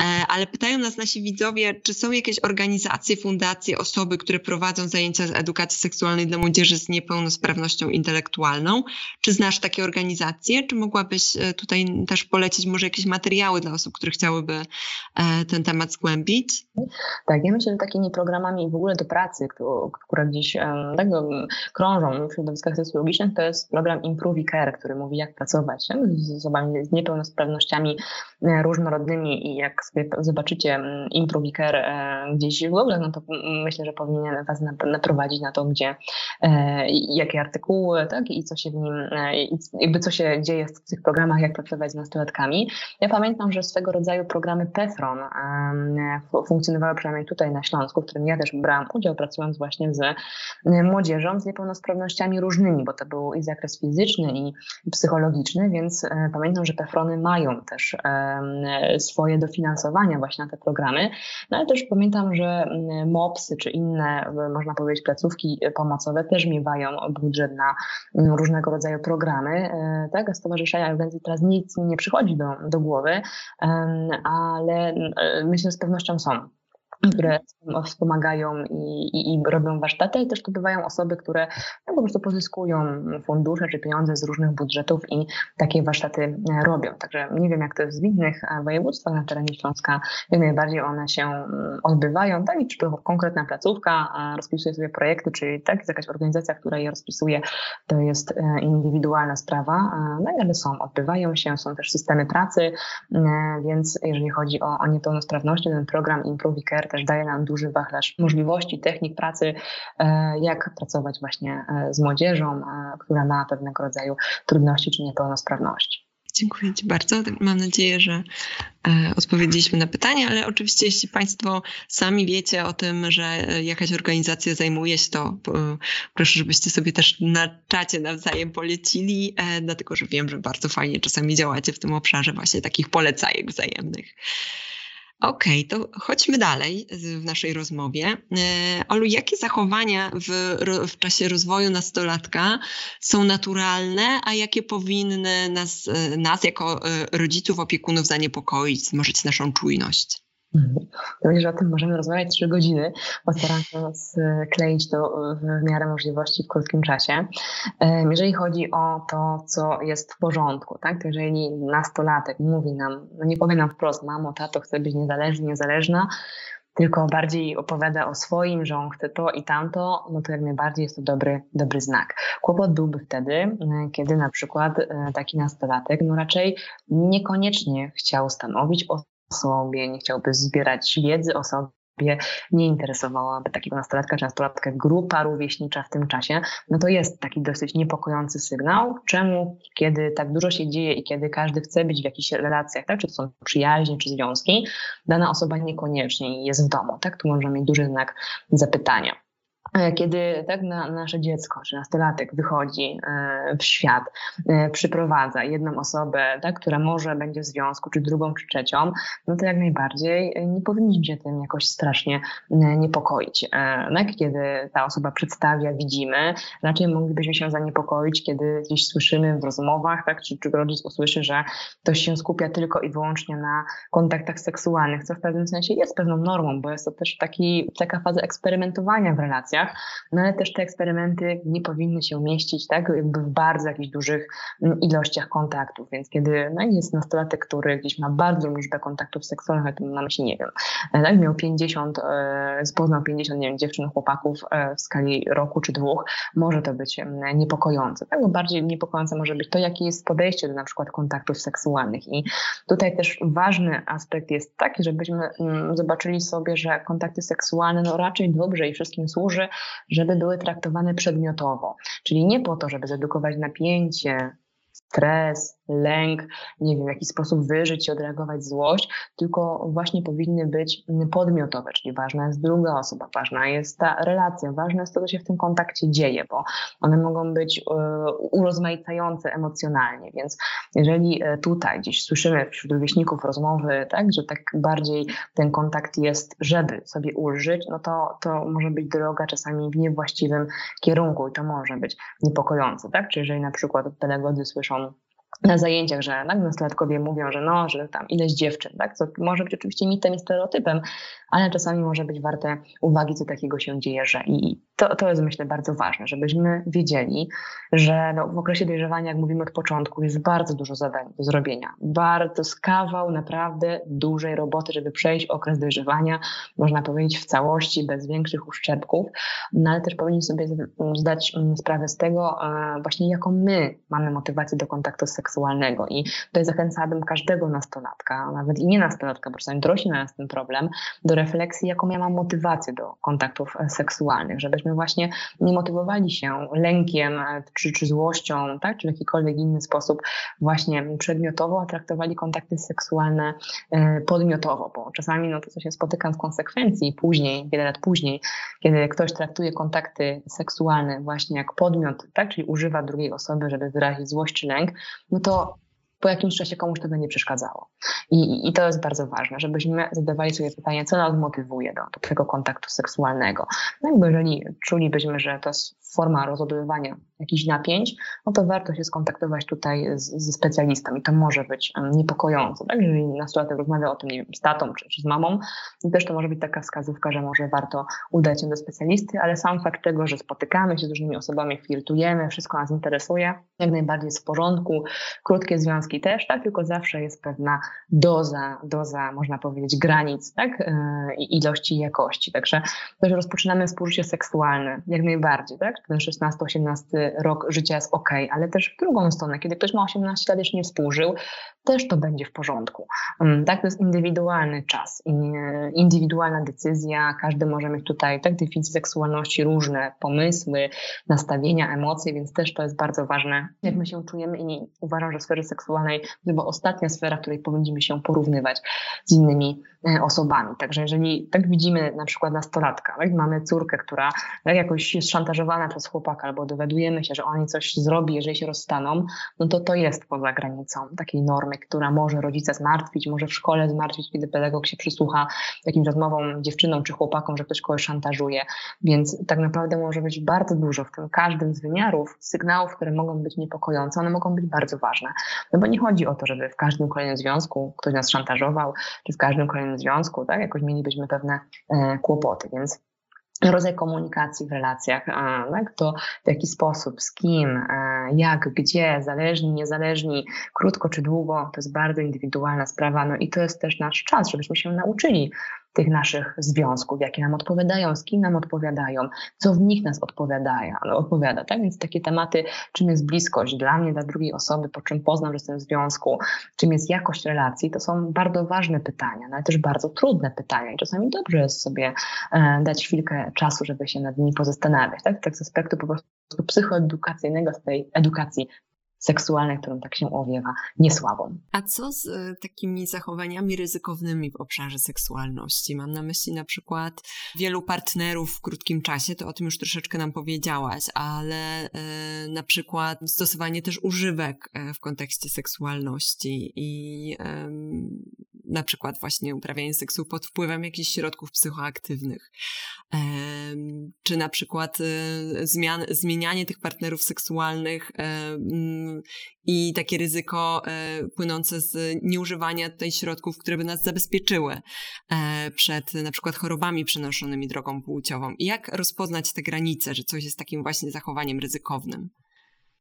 E, ale pytają nas nasi widzowie, czy są jakieś organizacje, fundacje, osoby, które prowadzą zajęcia z edukacji seksualnej dla młodzieży z niepełnosprawnością intelektualną. Czy znasz takie organizacje? Czy mogłabyś e, tutaj też polecić może jakieś materiały dla osób, które chciałyby e, ten temat zgłębić? Tak, ja myślę, że takimi programami w ogóle do pracy, które gdzieś tak, krążą w środowiskach socjologicznych, to jest program Improve Care, który mówi, jak pracować z osobami z niepełnosprawnościami różnorodnymi i jak sobie zobaczycie Improve Care gdzieś w ogóle, no to myślę, że powinien Was naprowadzić na to, gdzie, e, jakie artykuły, tak, i co się w nim, e, jakby co się dzieje w tych programach, jak pracować z nastolatkami. Ja pamiętam, że swego rodzaju programy PEFRON funkcjonowały przynajmniej tutaj na Śląsku, w którym ja też brałam udział, pracując właśnie z młodzieżą z niepełnosprawnościami różnymi, bo to był i zakres fizyczny, i psychologiczny, więc e, pamiętam, że PEFRONy mają też swoje dofinansowania właśnie na te programy, no ale też pamiętam, że MOPSy czy inne, można powiedzieć, placówki pomocowe też miewają budżet na różnego rodzaju programy. E, tak, stowarzyszenia organizacji teraz nic mi nie przychodzi do, do głowy, ale e, myślę, że z pewnością są które wspomagają i, i, i, robią warsztaty, i też to bywają osoby, które no, po prostu pozyskują fundusze czy pieniądze z różnych budżetów i takie warsztaty e, robią. Także nie wiem, jak to jest w innych e, województwach na terenie Śląska, jak najbardziej one się mm, odbywają, tak? I czy to konkretna placówka rozpisuje sobie projekty, czy tak, jest jakaś organizacja, która je rozpisuje, to jest e, indywidualna sprawa, no ale są, odbywają się, są też systemy pracy, więc jeżeli chodzi o, o niepełnosprawności, ten program Improve Care też daje nam duży wachlarz możliwości, technik pracy, e, jak pracować właśnie e, z młodzieżą, e, która ma pewnego rodzaju trudności czy niepełnosprawności. Dziękuję Ci bardzo. Mam nadzieję, że odpowiedzieliśmy na pytania, ale oczywiście jeśli Państwo sami wiecie o tym, że jakaś organizacja zajmuje się to, proszę, żebyście sobie też na czacie nawzajem polecili, dlatego że wiem, że bardzo fajnie czasami działacie w tym obszarze właśnie takich polecajek wzajemnych. Okej, okay, to chodźmy dalej w naszej rozmowie. E, Olu, jakie zachowania w, w czasie rozwoju nastolatka są naturalne, a jakie powinny nas, e, nas jako rodziców, opiekunów zaniepokoić, zmorzyć naszą czujność? Myślę, że o tym możemy rozmawiać trzy godziny. Postaram się skleić to w miarę możliwości w krótkim czasie. Jeżeli chodzi o to, co jest w porządku, tak? to jeżeli nastolatek mówi nam, no nie powie nam wprost, mamo, tato, chcę być niezależny, niezależna, tylko bardziej opowiada o swoim, że on chce to i tamto, no to jak najbardziej jest to dobry, dobry znak. Kłopot byłby wtedy, kiedy na przykład e, taki nastolatek no raczej niekoniecznie chciał stanowić o sobie, nie chciałby zbierać wiedzy o sobie, nie interesowałaby takiego nastolatka czy nastolatkę grupa rówieśnicza w tym czasie, no to jest taki dosyć niepokojący sygnał, czemu, kiedy tak dużo się dzieje i kiedy każdy chce być w jakichś relacjach, tak, czy to są przyjaźnie, czy związki, dana osoba niekoniecznie jest w domu, tak, tu możemy mieć duży znak zapytania. E, kiedy tak na, nasze dziecko czy nastolatek wychodzi e, w świat, e, przyprowadza jedną osobę, tak, która może będzie w związku, czy drugą, czy trzecią, no to jak najbardziej nie powinniśmy się tym jakoś strasznie niepokoić. Tak? Kiedy ta osoba przedstawia, widzimy, raczej moglibyśmy się zaniepokoić, kiedy gdzieś słyszymy w rozmowach, tak, czy, czy rodzic usłyszy, że ktoś się skupia tylko i wyłącznie na kontaktach seksualnych, co w pewnym sensie jest pewną normą, bo jest to też taki, taka faza eksperymentowania w relacjach, no ale też te eksperymenty nie powinny się mieścić tak jakby w bardzo jakichś dużych mm, ilościach kontaktów, więc kiedy no, jest nastolatek, który gdzieś ma bardzo liczbę kontaktów seksualnych, to na myśli, nie wiem, e, tak, miał 50, e, poznał 50, nie wiem, dziewczyn, chłopaków e, w skali roku czy dwóch, może to być niepokojące. Tak? bardziej niepokojące może być to, jakie jest podejście do na przykład kontaktów seksualnych i tutaj też ważny aspekt jest taki, żebyśmy mm, zobaczyli sobie, że kontakty seksualne no raczej dobrze i wszystkim służy, żeby były traktowane przedmiotowo. Czyli nie po to, żeby zedukować napięcie, stres, lęk, nie wiem, w jaki sposób wyżyć i odreagować złość, tylko właśnie powinny być podmiotowe, czyli ważna jest druga osoba, ważna jest ta relacja, ważne jest to, co się w tym kontakcie dzieje, bo one mogą być e, urozmaicające emocjonalnie, więc jeżeli e, tutaj gdzieś słyszymy wśród rówieśników rozmowy, tak, że tak bardziej ten kontakt jest, żeby sobie ulżyć, no to, to może być droga czasami w niewłaściwym kierunku i to może być niepokojące, tak, czy jeżeli na przykład pedagodzy słyszą na zajęciach, że tak, nastolatkowie mówią, że no, że tam ileś dziewczyn, tak, co może być oczywiście mitem i stereotypem, ale czasami może być warte uwagi, co takiego się dzieje, że i to, to jest myślę bardzo ważne, żebyśmy wiedzieli, że no, w okresie dojrzewania, jak mówimy od początku, jest bardzo dużo zadań do zrobienia. Bardzo skawał naprawdę dużej roboty, żeby przejść okres dojrzewania, można powiedzieć w całości, bez większych uszczerbków, no ale też powinniśmy sobie zdać mm, sprawę z tego, właśnie jaką my mamy motywację do kontaktu seksualnego i tutaj zachęcałabym każdego nastolatka, nawet i nie nastolatka, bo czasami dorośli mają z tym problem, do refleksji, jaką ja mam motywację do kontaktów e, seksualnych, żebyśmy właśnie nie motywowali się lękiem e, czy, czy złością, tak, czy w jakikolwiek inny sposób właśnie przedmiotowo, a traktowali kontakty seksualne e, podmiotowo, bo czasami no to, co się spotykam w konsekwencji później, wiele lat później, kiedy ktoś traktuje kontakty seksualne właśnie jak podmiot, tak, czyli używa drugiej osoby, żeby wyrazić złość czy lęk, no to po jakimś czasie komuś to będzie przeszkadzało. I, I to jest bardzo ważne, żebyśmy zadawali sobie pytanie, co nas motywuje do, do tego kontaktu seksualnego. No bo jeżeli czulibyśmy, że to jest forma rozładowywania jakichś napięć, no to warto się skontaktować tutaj ze specjalistą i to może być niepokojące. Tak? Jeżeli nastolatek rozmawia o tym nie wiem, z tatą czy, czy z mamą, to też to może być taka wskazówka, że może warto udać się do specjalisty, ale sam fakt tego, że spotykamy się z różnymi osobami, flirtujemy, wszystko nas interesuje, jak najbardziej jest w porządku, krótkie związki też, tak? tylko zawsze jest pewna doza, doza można powiedzieć, granic tak? Yy, ilości i jakości. Także też rozpoczynamy współżycie seksualne, jak najbardziej. Tak? Ten 16-18 rok życia jest ok, ale też w drugą stronę, kiedy ktoś ma 18 lat jeszcze nie współżył, też to będzie w porządku. Mm, tak, to jest indywidualny czas, indywidualna decyzja, każdy może mieć tutaj tak definicje seksualności różne, pomysły, nastawienia, emocje, więc też to jest bardzo ważne, jak my się czujemy i uważam, że sfery seksualnej to chyba ostatnia sfera, w której powinniśmy się porównywać z innymi e, osobami. Także jeżeli tak widzimy na przykład nastolatka, tak, mamy córkę, która tak, jakoś jest szantażowana przez chłopaka albo dowiadujemy się, że oni coś zrobi, jeżeli się rozstaną, no to to jest poza granicą takiej normy, która może rodzica zmartwić, może w szkole zmartwić, kiedy pedagog się przysłucha jakimś rozmowom dziewczynom czy chłopakom, że ktoś kogoś szantażuje. Więc tak naprawdę może być bardzo dużo w tym każdym z wymiarów sygnałów, które mogą być niepokojące, one mogą być bardzo ważne. No bo nie chodzi o to, żeby w każdym kolejnym związku ktoś nas szantażował, czy w każdym kolejnym związku, tak, jakoś mielibyśmy pewne e, kłopoty. Więc rodzaj komunikacji w relacjach, tak? to w jaki sposób, z kim, jak, gdzie, zależni, niezależni, krótko czy długo, to jest bardzo indywidualna sprawa, no i to jest też nasz czas, żebyśmy się nauczyli naszych związków, jakie nam odpowiadają, z kim nam odpowiadają, co w nich nas odpowiadają, no, odpowiada. Tak? Więc takie tematy, czym jest bliskość dla mnie, dla drugiej osoby, po czym poznam, że jestem w związku, czym jest jakość relacji, to są bardzo ważne pytania, no, ale też bardzo trudne pytania i czasami dobrze jest sobie e, dać chwilkę czasu, żeby się nad nimi pozastanawiać. Tak, tak z aspektu po prostu psychoedukacyjnego, z tej edukacji seksualnej, którą tak się owiewa, niesłabą. A co z e, takimi zachowaniami ryzykownymi w obszarze seksualności? Mam na myśli na przykład wielu partnerów w krótkim czasie, to o tym już troszeczkę nam powiedziałaś, ale e, na przykład stosowanie też używek e, w kontekście seksualności i na przykład właśnie uprawianie seksu pod wpływem jakichś środków psychoaktywnych, czy na przykład zmian, zmienianie tych partnerów seksualnych i takie ryzyko e, płynące z nieużywania tutaj środków, które by nas zabezpieczyły e, przed na przykład chorobami przenoszonymi drogą płciową. I jak rozpoznać te granice, że coś jest takim właśnie zachowaniem ryzykownym?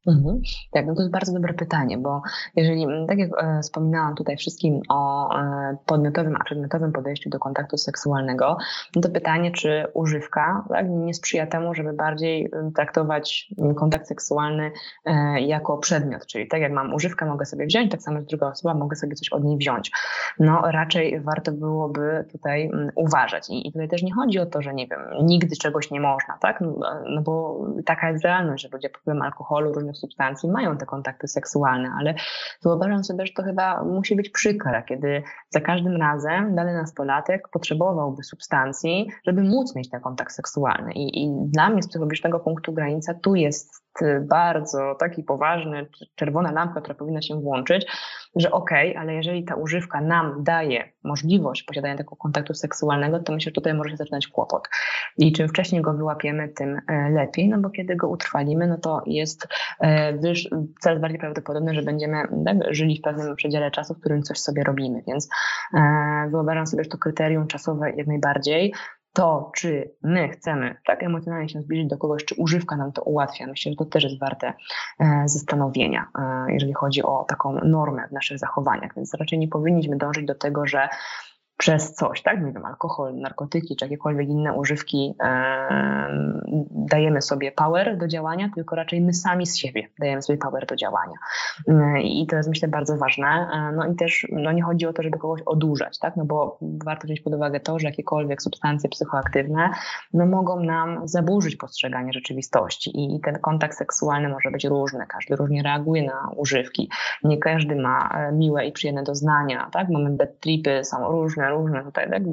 Mhm. Tak, no to jest bardzo dobre pytanie, bo jeżeli, mm, tak jak e, wspominałam tutaj wszystkim o e, podmiotowym, a przedmiotowym podejściu do kontaktu seksualnego, no to pytanie, czy używka tak, nie sprzyja temu, żeby bardziej mm, traktować mm, kontakt seksualny e, jako przedmiot, czyli tak jak mam używkę, mogę sobie wziąć, tak samo druga osoba, mogę sobie coś od niej wziąć. No raczej warto byłoby tutaj uważać i, tutaj też nie chodzi o to, że nie wiem, nigdy czegoś nie można, tak, no, no bo taka jest realność, że ludzie wpływem alkoholu, różnych substancji mają te kontakty seksualne, ale wyobrażam sobie, że to chyba musi być przykre, kiedy za każdym razem dany nastolatek potrzebowałby substancji, żeby móc mieć ten kontakt seksualny. I, i dla mnie z psychologicznego punktu granica tu jest bardzo taki poważny, czerwona lampka, która powinna się włączyć, że okej, okay, ale jeżeli ta używka nam daje możliwość posiadania tego kontaktu seksualnego, to myślę, że tutaj może się zaczynać kłopot. I czym wcześniej go wyłapiemy, tym e, lepiej, no bo kiedy go utrwalimy, no to jest e, coraz bardziej prawdopodobne, że będziemy tak, żyli w pewnym przedziale czasu, w którym coś sobie robimy, więc e, wyobrażam sobie, że to kryterium czasowe jak najbardziej, to, czy my chcemy tak emocjonalnie się zbliżyć do kogoś, czy używka nam to ułatwia, myślę, że to też jest warte e, zastanowienia, jeżeli chodzi o taką normę w naszych zachowaniach. Więc raczej nie powinniśmy dążyć do tego, że przez coś, tak? Nie wiem, alkohol, narkotyki czy jakiekolwiek inne używki e, dajemy sobie power do działania, tylko raczej my sami z siebie dajemy sobie power do działania. E, I to jest myślę bardzo ważne. E, no i też no nie chodzi o to, żeby kogoś odurzać, tak? No bo warto wziąć pod uwagę to, że jakiekolwiek substancje psychoaktywne no mogą nam zaburzyć postrzeganie rzeczywistości i ten kontakt seksualny może być różny. Każdy różnie reaguje na używki. Nie każdy ma e, miłe i przyjemne doznania, tak? Mamy bad tripy, są różne różne tutaj tak,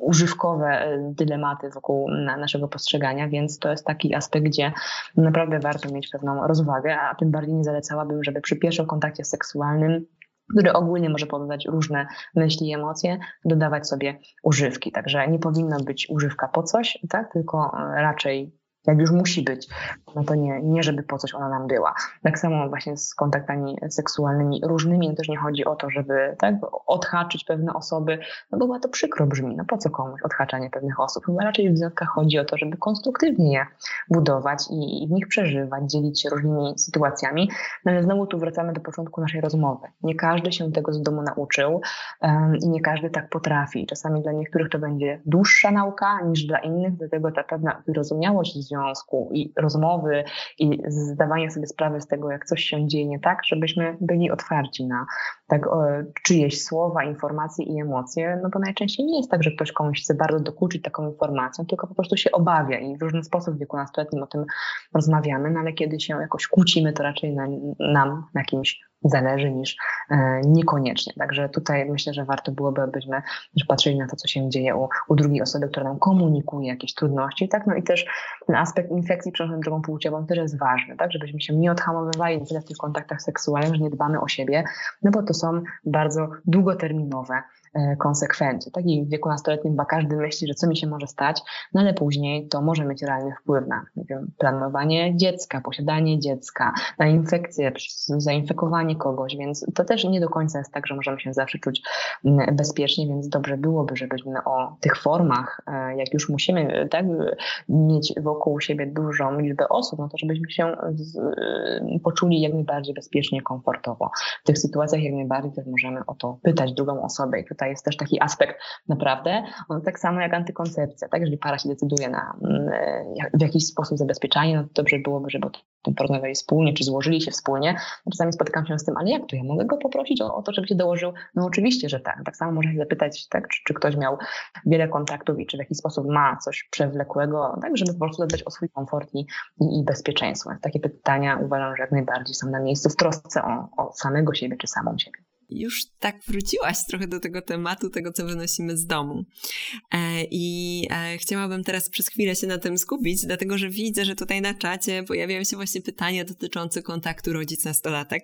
używkowe e, dylematy wokół naszego postrzegania, więc to jest taki aspekt, gdzie naprawdę warto mieć pewną rozwagę, a tym bardziej nie zalecałabym, żeby przy pierwszym kontakcie seksualnym który ogólnie może powodować różne myśli i emocje, dodawać sobie używki. Także nie powinna być używka po coś, tak? tylko raczej jak już musi być, no to nie, nie żeby po coś ona nam była. Tak samo właśnie z kontaktami seksualnymi różnymi, no też nie chodzi o to, żeby tak, odhaczyć pewne osoby, no bo to przykro brzmi, no po co komuś odhaczanie pewnych osób? Chyba raczej w związkach chodzi o to, żeby konstruktywnie je budować i, i w nich przeżywać, dzielić się różnymi sytuacjami, no ale znowu tu wracamy do początku naszej rozmowy. Nie każdy się tego z domu nauczył um, i nie każdy tak potrafi. Czasami dla niektórych to będzie dłuższa nauka niż dla innych, dlatego ta pewna wyrozumiałość związku i rozmowy i zdawanie sobie sprawy z tego, jak coś się dzieje nie tak, żebyśmy byli otwarci na tak, czyjeś słowa, informacje i emocje, no bo najczęściej nie jest tak, że ktoś komuś chce bardzo dokuczyć taką informacją, tylko po prostu się obawia i w różny sposób w wieku nastoletnim o tym rozmawiamy, no ale kiedy się jakoś kłócimy, to raczej na, nam na kimś zależy niż e, niekoniecznie. Także tutaj myślę, że warto byłoby, byśmy też patrzyli na to, co się dzieje u, u drugiej osoby, która nam komunikuje jakieś trudności, tak? No i też ten aspekt infekcji przenoszonej drogą płciową też jest ważny, tak? Żebyśmy się nie odhamowywali tyle w tych kontaktach seksualnych, że nie dbamy o siebie, no bo to są bardzo długoterminowe E, konsekwencje. Tak i w wieku nastoletnim chyba każdy myśli, że co mi się może stać, no ale później to może mieć realny wpływ na wiem, planowanie dziecka, posiadanie dziecka, na infekcję, zainfekowanie kogoś, więc to też nie do końca jest tak, że możemy się zawsze czuć mm, bezpiecznie, więc dobrze byłoby, żebyśmy o tych formach, e, jak już musimy tak, mieć wokół siebie dużą liczbę osób, no to żebyśmy się z, poczuli jak najbardziej bezpiecznie, komfortowo. W tych sytuacjach jak najbardziej też możemy o to pytać drugą osobę i tutaj jest też taki aspekt naprawdę, on tak samo jak antykoncepcja, tak? Jeżeli para się decyduje na mm, w jakiś sposób zabezpieczanie, no to dobrze byłoby, żeby o tym porozmawiali wspólnie, czy złożyli się wspólnie. Czasami spotykam się z tym, ale jak to? Ja mogę go poprosić o, o to, żeby się dołożył? No oczywiście, że tak. Tak samo można się zapytać, tak, czy, czy ktoś miał wiele kontaktów i czy w jakiś sposób ma coś przewlekłego, tak, żeby po prostu zadbać o swój komfort i, i, i bezpieczeństwo. Takie pytania uważam, że jak najbardziej są na miejscu w trosce o, o samego siebie czy samą siebie już tak wróciłaś trochę do tego tematu, tego co wynosimy z domu. E, I e, chciałabym teraz przez chwilę się na tym skupić, dlatego że widzę, że tutaj na czacie pojawiają się właśnie pytania dotyczące kontaktu rodzic-nastolatek.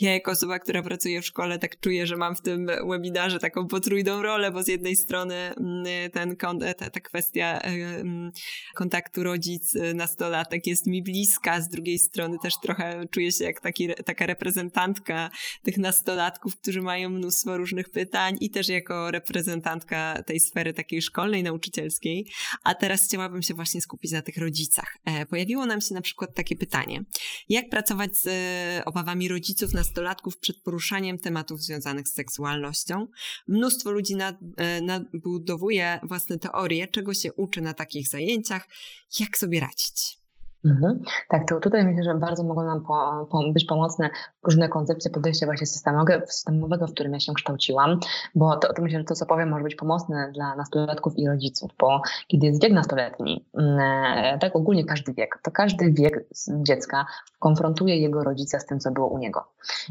Ja jako osoba, która pracuje w szkole, tak czuję, że mam w tym webinarze taką potrójną rolę, bo z jednej strony mm, ten, ta, ta kwestia e, mm, kontaktu rodzic-nastolatek jest mi bliska, z drugiej strony też trochę czuję się jak taki, taka reprezentantka tych nastolatków, którzy mają mnóstwo różnych pytań i też jako reprezentantka tej sfery takiej szkolnej, nauczycielskiej. A teraz chciałabym się właśnie skupić na tych rodzicach. E, pojawiło nam się na przykład takie pytanie. Jak pracować z e, obawami rodziców, nastolatków przed poruszaniem tematów związanych z seksualnością? Mnóstwo ludzi e, nadbudowuje własne teorie, czego się uczy na takich zajęciach. Jak sobie radzić? Mhm. Tak, to tutaj myślę, że bardzo mogą nam po, po, być pomocne różne koncepcje podejścia właśnie systemowego, w którym ja się kształciłam, bo to, to myślę, że to, co powiem, może być pomocne dla nastolatków i rodziców, bo kiedy jest wiek nastoletni, mm, e, tak ogólnie każdy wiek, to każdy wiek dziecka konfrontuje jego rodzica z tym, co było u niego.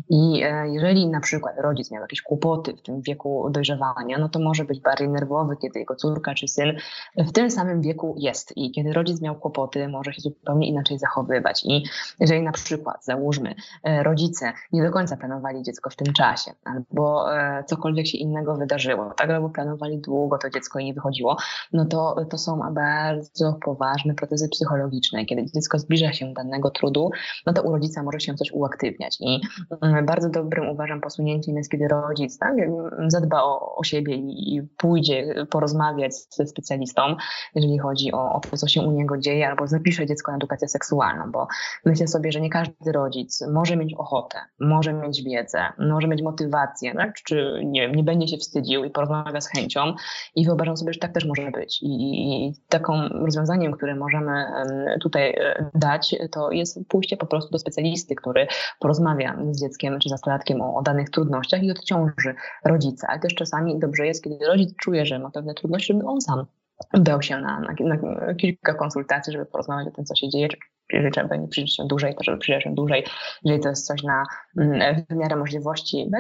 I e, jeżeli na przykład rodzic miał jakieś kłopoty w tym wieku dojrzewania, no to może być bardziej nerwowy, kiedy jego córka czy syn w tym samym wieku jest. I kiedy rodzic miał kłopoty, może się zupełnie zupełnie inaczej zachowywać. I jeżeli na przykład, załóżmy, e, rodzice nie do końca planowali dziecko w tym czasie, albo e, cokolwiek się innego wydarzyło, tak, albo planowali długo to dziecko i nie wychodziło, no to, to są bardzo poważne procezy psychologiczne. Kiedy dziecko zbliża się do danego trudu, no to u rodzica może się coś uaktywniać. I mm, bardzo dobrym uważam posunięciem jest, kiedy rodzic tak, zadba o, o siebie i, i pójdzie porozmawiać ze specjalistą, jeżeli chodzi o, o to, co się u niego dzieje, albo zapisze dziecko na edukację seksualną, bo myślę sobie, że nie każdy rodzic może mieć ochotę, może mieć wiedzę, może mieć motywację, tak? czy nie, nie będzie się wstydził i porozmawia z chęcią i wyobrażam sobie, że tak też może być. I, i taką rozwiązaniem, które możemy tutaj e, dać, to jest pójście po prostu do specjalisty, który porozmawia z dzieckiem czy nastolatkiem o, o danych trudnościach i odciąży rodzica. Ale też czasami dobrze jest, kiedy rodzic czuje, że ma pewne trudności, żeby on sam dał się na, na, na, kilka konsultacji, żeby porozmawiać o tym, co się dzieje, czy jeżeli trzeba nie przyjrzeć się dłużej, to żeby przyjrzeć się dłużej, jeżeli to jest coś na mm, w miarę możliwości,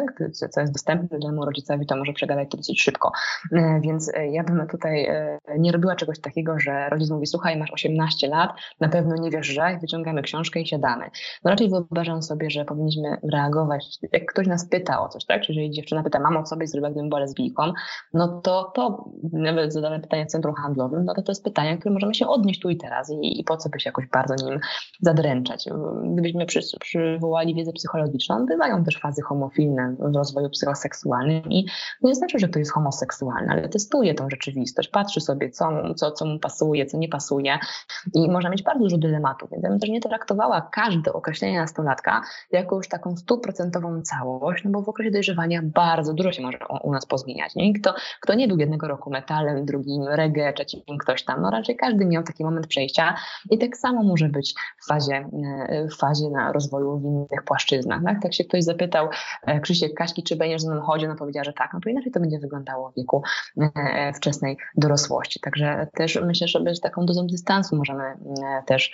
co jest dostępne danemu rodzicowi, to może przegadać to dosyć szybko. E, więc e, ja bym tutaj e, nie robiła czegoś takiego, że rodzic mówi, słuchaj, masz 18 lat, na pewno nie wiesz, że wyciągamy książkę i siadamy. No raczej wyobrażam sobie, że powinniśmy reagować, jak ktoś nas pyta o coś, tak, czy jeżeli dziewczyna pyta, mamo, co byś zrobiła, gdybym była lesbijką, no to to, nawet zadane pytanie w centrum handlowym, no to to jest pytanie, które możemy się odnieść tu i teraz i, i po co by się jakoś bardzo nim zadręczać. Gdybyśmy przy, przywołali wiedzę psychologiczną, bywają też fazy homofilne w rozwoju psychoseksualnym i nie znaczy, że to jest homoseksualny, ale testuje tą rzeczywistość, patrzy sobie, co, co, co mu pasuje, co nie pasuje i można mieć bardzo dużo dylematów. Więc ja bym też nie traktowała każde określenie nastolatka jako już taką stuprocentową całość, no bo w okresie dojrzewania bardzo dużo się może u nas pozmieniać. Nie? Kto, kto nie był jednego roku metalem, drugim reggae, trzecim ktoś tam, no raczej każdy miał taki moment przejścia i tak samo może być w fazie, e, w fazie na rozwoju w innych płaszczyznach. Tak? tak się ktoś zapytał, e, Krzysiek Kaśki, czy będziesz ze mną chodził, no powiedziała, że tak, no to inaczej to będzie wyglądało w wieku e, wczesnej dorosłości. Także też myślę, że z taką dozą dystansu możemy też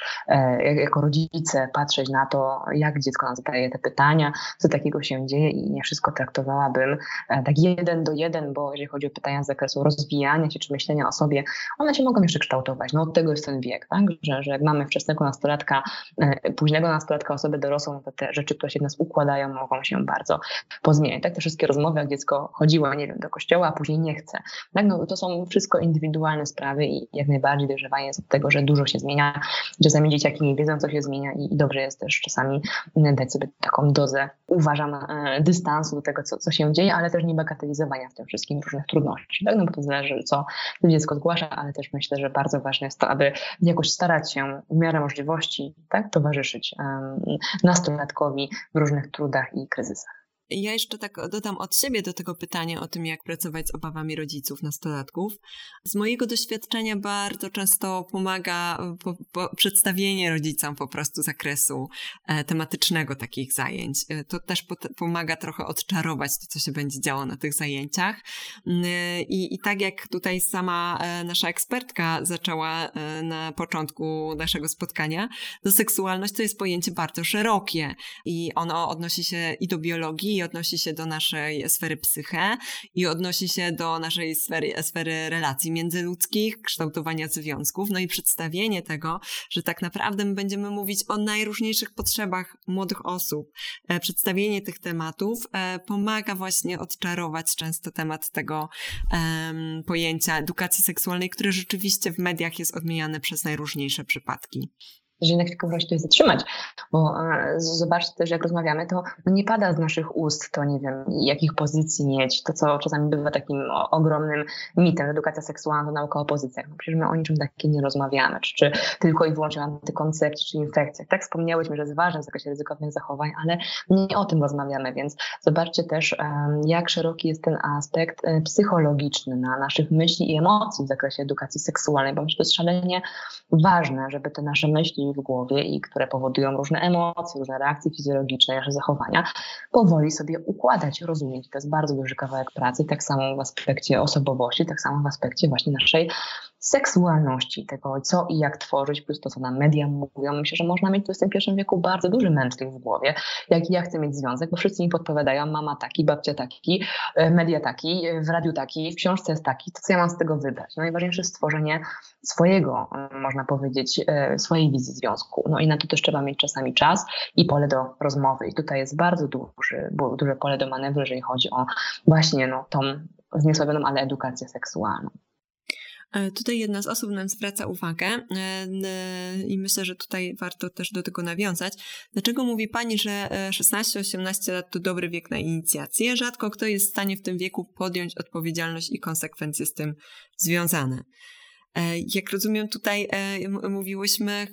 jako rodzice patrzeć na to, jak dziecko nam zadaje te pytania, co takiego się dzieje i nie wszystko traktowałabym tak jeden do jeden, bo jeżeli chodzi o pytania z zakresu rozwijania się czy myślenia o sobie, one się mogą jeszcze kształtować. No od tego jest ten wiek, tak? że, że jak mamy wczesnego nastolatka, e, późnego nastolatka, osoby dorosłą, to te rzeczy, które się w nas układają, mogą się bardzo pozmieniać. Tak, te wszystkie rozmowy, jak dziecko chodziło, nie wiem, do kościoła, a później nie chce. Tak, no, to są wszystko indywidualne sprawy i jak najbardziej dojrzewanie jest od tego, że dużo się zmienia. Czasami dzieciaki nie wiedzą, co się zmienia i, dobrze jest też czasami dać sobie taką dozę, uważam, e, dystansu do tego, co, co się dzieje, ale też nie bagatelizowania w tym wszystkim różnych trudności. Tak, no bo to zależy, co dziecko zgłasza, ale też myślę, że bardzo ważne jest to, aby jakoś starać się w miarę możliwości tak, towarzyszyć nastolatkowi w różnych trudach i kryzysach. Ja jeszcze tak dodam od siebie do tego pytania o tym, jak pracować z obawami rodziców, nastolatków. Z mojego doświadczenia bardzo często pomaga po, po przedstawienie rodzicom po prostu zakresu e, tematycznego takich zajęć. E, to też po, pomaga trochę odczarować to, co się będzie działo na tych zajęciach. E, I, I tak jak tutaj sama e, nasza ekspertka zaczęła e, na początku naszego spotkania, to seksualność to jest pojęcie bardzo szerokie i ono odnosi się i do biologii, odnosi się do naszej sfery psyche i odnosi się do naszej sfery, sfery relacji międzyludzkich, kształtowania związków, no i przedstawienie tego, że tak naprawdę my będziemy mówić o najróżniejszych potrzebach młodych osób. E, przedstawienie tych tematów e, pomaga właśnie odczarować często temat tego um, pojęcia edukacji seksualnej, które rzeczywiście w mediach jest odmieniane przez najróżniejsze przypadki że na chwilkę wreszcie tutaj zatrzymać, bo zobaczcie też, jak rozmawiamy, to no nie pada z naszych ust to, nie wiem, jakich pozycji mieć, to co czasami bywa takim ogromnym mitem, edukacja seksualna to nauka o pozycjach. No przecież my o niczym takim nie rozmawiamy, czy, czy tylko i wyłącznie o antykoncepcji, czy infekcjach. Tak wspomniałyśmy, że jest ważne w zakresie ryzykownych zachowań, ale nie o tym rozmawiamy, więc zobaczcie też, jak szeroki jest ten aspekt e, psychologiczny na naszych myśli i emocji w zakresie edukacji seksualnej, bo myślę, że to jest szalenie ważne, żeby te nasze myśli w głowie i które powodują różne emocje, różne reakcje fizjologiczne, nasze zachowania, powoli sobie układać, rozumieć. To jest bardzo duży kawałek pracy, tak samo w aspekcie osobowości, tak samo w aspekcie właśnie naszej seksualności, tego co i jak tworzyć, plus to, co nam media mówią. Myślę, że można mieć w XXI wieku bardzo duży mętlik w głowie, jaki ja chcę mieć związek, bo wszyscy mi podpowiadają, mama taki, babcia taki, e, media taki, e, w radiu taki, w książce jest taki, to co ja mam z tego wybrać? No najważniejsze jest stworzenie swojego, e, można powiedzieć, swojej wizji związku. No i na to też trzeba mieć czasami czas i pole do rozmowy. I tutaj jest bardzo duży, duże pole do manewru, jeżeli chodzi o właśnie no, tą zniesławioną, ale edukację seksualną. E, tutaj jedna z osób nam zwraca uwagę e, i myślę, że tutaj warto też do tego nawiązać. Dlaczego mówi Pani, że 16-18 e, lat to dobry wiek na inicjację? Rzadko kto jest w stanie w tym wieku podjąć odpowiedzialność i konsekwencje z tym związane. Jak rozumiem, tutaj mówiłyśmy,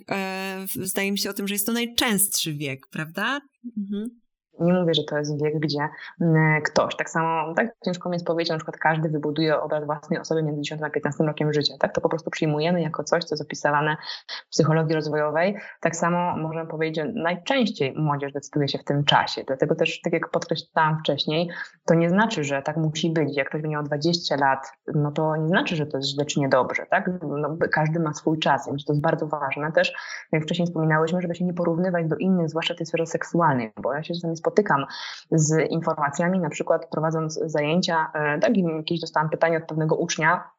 zdaje mi się o tym, że jest to najczęstszy wiek, prawda? Mhm. Nie mówię, że to jest wiek, gdzie mm, ktoś, tak samo, tak ciężko mi jest powiedzieć, na przykład każdy wybuduje obraz własnej osoby między 10 a 15 rokiem życia, tak? To po prostu przyjmujemy jako coś, co jest opisywane w psychologii rozwojowej. Tak samo możemy powiedzieć, że najczęściej młodzież decyduje się w tym czasie. Dlatego też, tak jak podkreślałam wcześniej, to nie znaczy, że tak musi być. Jak ktoś będzie miał 20 lat, no to nie znaczy, że to jest źle czy niedobrze, tak? No, każdy ma swój czas, więc to jest bardzo ważne też, jak wcześniej wspominałyśmy, żeby się nie porównywać do innych, zwłaszcza tej sfery seksualnej, bo ja się czasami spotykam z informacjami, na przykład prowadząc zajęcia, e, tak, jakieś dostałam pytanie od pewnego ucznia,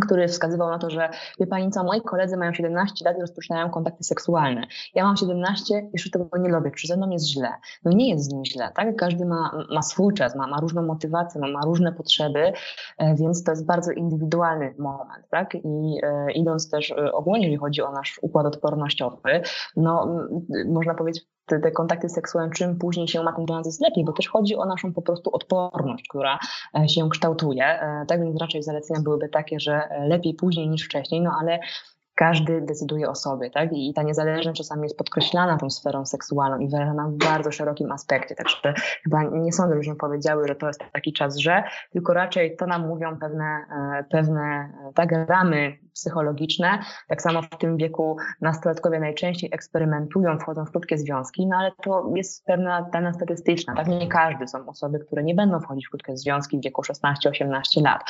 który wskazywał na to, że wie pani co, moi koledzy mają 17 lat i rozpoczynają kontakty seksualne. Ja mam 17, jeszcze tego nie lubię, czy ze mną jest źle? No nie jest z nim źle, tak? Każdy ma, ma swój czas, ma, ma różną motywację, ma, ma różne potrzeby, e, więc to jest bardzo indywidualny moment, tak? I e, idąc też e, ogólnie, jeżeli chodzi o nasz układ odpornościowy, no można powiedzieć te, kontakty seksualne, czym później się ma ten bilans jest lepiej, bo też chodzi o naszą po prostu odporność, która e, się kształtuje. E, tak więc raczej zalecenia byłyby takie, że e, lepiej później niż wcześniej, no ale każdy decyduje o sobie, tak? I ta niezależność czasami jest podkreślana tą sferą seksualną i wyrażana w bardzo szerokim aspekcie. Także chyba nie sądzę, żebyśmy powiedziały, że to jest taki czas, że tylko raczej to nam mówią pewne, pewne tak, ramy psychologiczne. Tak samo w tym wieku nastolatkowie najczęściej eksperymentują, wchodzą w krótkie związki, no ale to jest pewna dana statystyczna. Tak nie każdy są osoby, które nie będą wchodzić w krótkie związki w wieku 16-18 lat.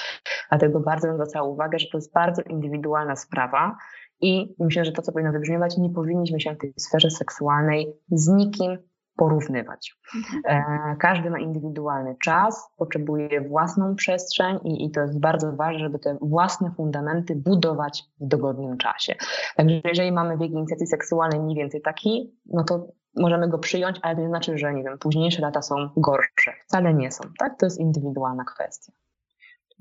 Dlatego bardzo bym zwracała uwagę, że to jest bardzo indywidualna sprawa i myślę, że to, co powinno wybrzmiewać, nie powinniśmy się w tej sferze seksualnej z nikim porównywać. E, każdy ma indywidualny czas, potrzebuje własną przestrzeń i, i, to jest bardzo ważne, żeby te własne fundamenty budować w dogodnym czasie. Także jeżeli mamy wiek inicjacji seksualnej mniej więcej taki, no to możemy go przyjąć, ale to nie znaczy, że nie wiem, późniejsze lata są gorsze. Wcale nie są, tak? To jest indywidualna kwestia.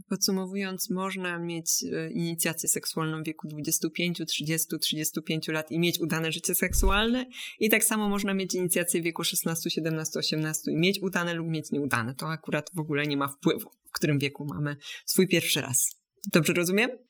Podsumowując, można mieć e, inicjację seksualną w wieku 25, 30, 35 lat i mieć udane życie seksualne i tak samo można mieć inicjację w wieku 16, 17, 18 i mieć udane lub mieć nieudane. To akurat w ogóle nie ma wpływu, w którym wieku mamy swój pierwszy raz. Dobrze rozumiem?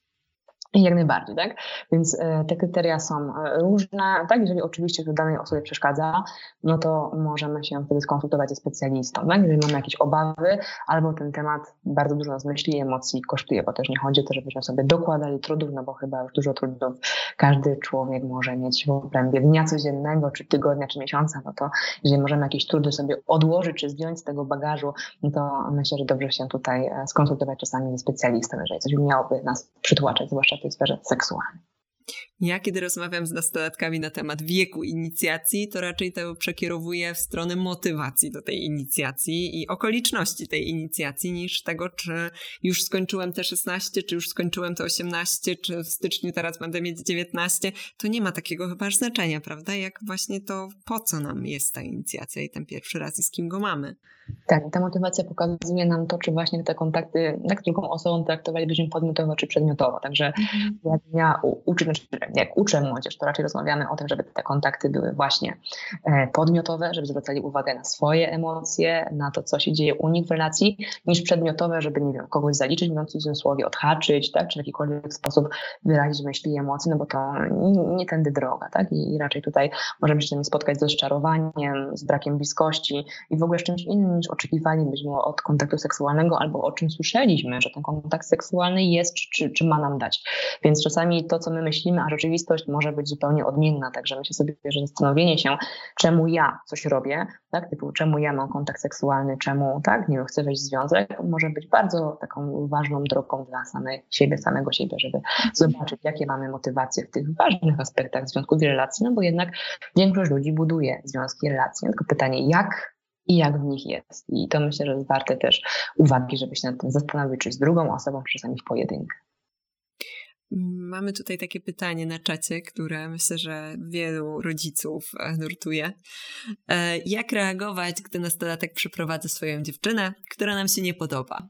Jak najbardziej, tak? Więc e, te kryteria są e, różne, tak? Jeżeli oczywiście to danej osobie przeszkadza, no to możemy się wtedy skonsultować ze specjalistą, tak? Jeżeli mamy jakieś obawy, albo ten temat bardzo dużo nas myśli i emocji kosztuje, bo też nie chodzi o to, żebyśmy sobie dokładali trudów, no bo chyba już dużo trudów każdy człowiek może mieć w obrębie dnia codziennego, czy tygodnia, czy miesiąca, no to jeżeli możemy jakieś trudy sobie odłożyć, czy zdjąć z tego bagażu, no to myślę, że dobrze się tutaj e, skonsultować czasami ze specjalistą, jeżeli coś miałoby nas przytłaczać, zwłaszcza tej sferze seksualnej. Ja, kiedy rozmawiam z nastolatkami na temat wieku inicjacji, to raczej to przekierowuję w stronę motywacji do tej inicjacji i okoliczności tej inicjacji, niż tego, czy już skończyłem te 16, czy już skończyłem te 18, czy w styczniu teraz będę mieć 19. To nie ma takiego chyba znaczenia, prawda? Jak właśnie to, po co nam jest ta inicjacja i ten pierwszy raz i z kim go mamy. Tak, ta motywacja pokazuje nam to, czy właśnie te kontakty, jak drugą osobą traktowalibyśmy podmiotowo czy przedmiotowo. Także mhm. jak ja uczę, jak uczę młodzież, to raczej rozmawiamy o tym, żeby te kontakty były właśnie e, podmiotowe, żeby zwracali uwagę na swoje emocje, na to, co się dzieje u nich w relacji, niż przedmiotowe, żeby, nie wiem, kogoś zaliczyć, mówiąc w cudzysłowie, odhaczyć, tak, czy w jakikolwiek sposób wyrazić myśli i emocje, no bo to nie, tędy droga, tak, I, i raczej tutaj możemy się spotkać z rozczarowaniem, z brakiem bliskości i w ogóle z czymś innym niż oczekiwalibyśmy od kontaktu seksualnego albo o czym słyszeliśmy, że ten kontakt seksualny jest, czy, czy ma nam dać. Więc czasami to, co my myślimy, a rzeczywistość może być zupełnie odmienna. Także myślę sobie, że zastanowienie się, czemu ja coś robię, tak, typu czemu ja mam kontakt seksualny, czemu tak, nie wiem, chcę wejść w związek, może być bardzo taką ważną drogą dla samej siebie, samego siebie, żeby zobaczyć, jakie mamy motywacje w tych ważnych aspektach związków i relacji, no bo jednak większość ludzi buduje związki relacje. Tylko pytanie, jak i jak w nich jest. I to myślę, że jest warte też uwagi, żeby się nad tym zastanowić, czy z drugą osobą, czy czasami w pojedynkę. Mamy tutaj takie pytanie na czacie, które myślę, że wielu rodziców e, nurtuje. E, jak reagować, gdy nastolatek przyprowadza swoją dziewczynę, która nam się nie podoba?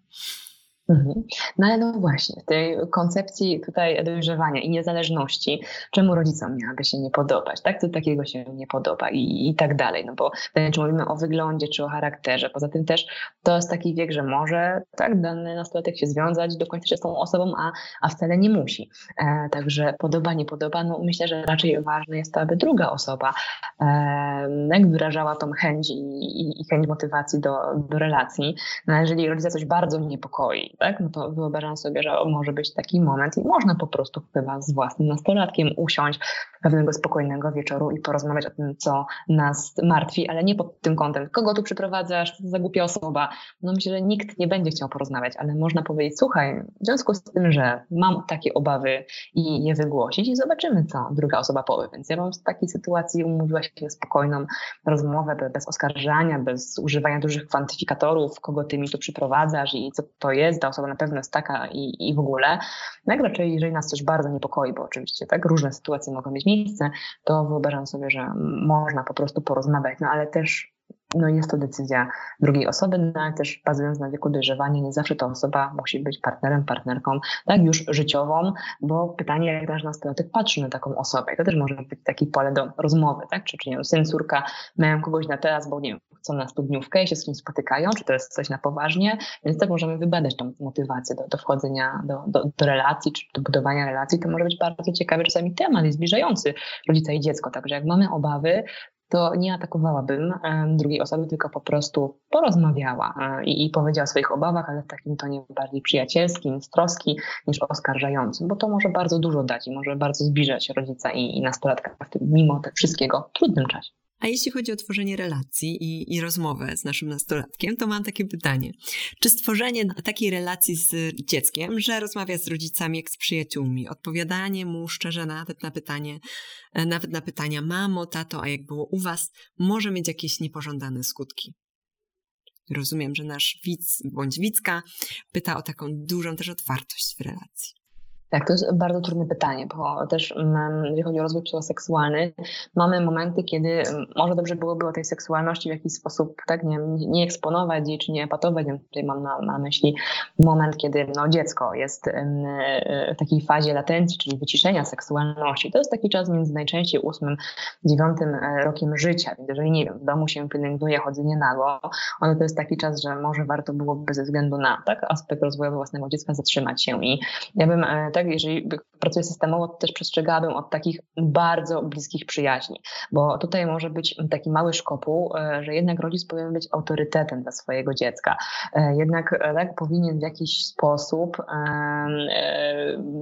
Mhm. No ale no właśnie, w tej koncepcji tutaj dojrzewania i niezależności, czemu rodzicom miałaby się nie podobać, tak? Co takiego się nie podoba i, i tak dalej, no bo czy mówimy o wyglądzie, czy o charakterze, poza tym też to jest taki wiek, że może tak dany nastolatek się związać do końca się z tą osobą, a, a wcale nie musi. E, także podoba, nie podoba, no myślę, że raczej ważne jest to, aby druga osoba e, wyrażała tą chęć i, i, i chęć motywacji do, do relacji. No jeżeli rodzica coś bardzo niepokoi, tak? No to wyobrażam sobie, że może być taki moment i można po prostu chyba z własnym nastolatkiem usiąść pewnego spokojnego wieczoru i porozmawiać o tym, co nas martwi, ale nie pod tym kątem, kogo tu przyprowadzasz, za głupia osoba. No myślę, że nikt nie będzie chciał porozmawiać, ale można powiedzieć, słuchaj, w związku z tym, że mam takie obawy i je wygłosić i zobaczymy, co druga osoba powie. Więc ja bym w takiej sytuacji umówiła się na spokojną rozmowę, bez oskarżania, bez używania dużych kwantyfikatorów, kogo ty mi tu przyprowadzasz i co to jest, osoba na pewno jest taka i, i w ogóle. No jak raczej, jeżeli nas coś bardzo niepokoi, bo oczywiście tak różne sytuacje mogą mieć miejsce, to wyobrażam sobie, że można po prostu porozmawiać, no ale też no jest to decyzja drugiej osoby, no ale też bazując na wieku dojrzewania, nie zawsze ta osoba musi być partnerem, partnerką, tak już życiową, bo pytanie, jak nasz nastolatek patrzy na taką osobę. To też może być takie pole do rozmowy, tak? Czy, czy nie wiem, syn, mają kogoś na teraz, bo nie wiem, chcą na studniówkę i się z kim spotykają, czy to jest coś na poważnie, więc tak możemy wybadać tą motywację do, do wchodzenia do, do, do relacji, czy do budowania relacji. To może być bardzo ciekawy czasami temat i zbliżający rodzica i dziecko. Także jak mamy obawy, to nie atakowałabym drugiej osoby, tylko po prostu porozmawiała e, i, i powiedziała o swoich obawach, ale w takim tonie bardziej przyjacielskim, z troski niż oskarżającym, bo to może bardzo dużo dać i może bardzo zbliżać rodzica i, i nastolatka tym, mimo tego wszystkiego, trudnym czasie. A jeśli chodzi o tworzenie relacji i, i rozmowę z naszym nastolatkiem, to mam takie pytanie. Czy stworzenie takiej relacji z dzieckiem, że rozmawia z rodzicami jak z przyjaciółmi, odpowiadanie mu szczerze nawet na pytanie, e, nawet na pytania mamo, tato, a jak było u was, może mieć jakieś niepożądane skutki? Rozumiem, że nasz widz bądź widzka pyta o taką dużą też otwartość w relacji. Tak, to jest bardzo trudne pytanie, bo też mm, jeżeli chodzi o rozwój psychoseksualny, mamy momenty, kiedy mm, może dobrze byłoby o tej seksualności w jakiś sposób tak, nie, nie eksponować jej, czy nie epatować. Tutaj mam na, na myśli moment, kiedy no, dziecko jest w takiej fazie latencji, czyli wyciszenia seksualności. To jest taki czas między najczęściej ósmym, dziewiątym e, rokiem życia. Więc jeżeli, nie wiem, w domu się pielęgnuje chodzenie nago, ono to jest taki czas, że może warto byłoby ze względu na tak, aspekt rozwoju własnego dziecka zatrzymać się. I ja bym tak, tak, jeżeli pracuję systemowo, to też przestrzegałabym od takich bardzo bliskich przyjaźni, bo tutaj może być taki mały szkopuł, e, że jednak rodzic powinien być autorytetem dla swojego dziecka. E, jednak e, tak, powinien w jakiś sposób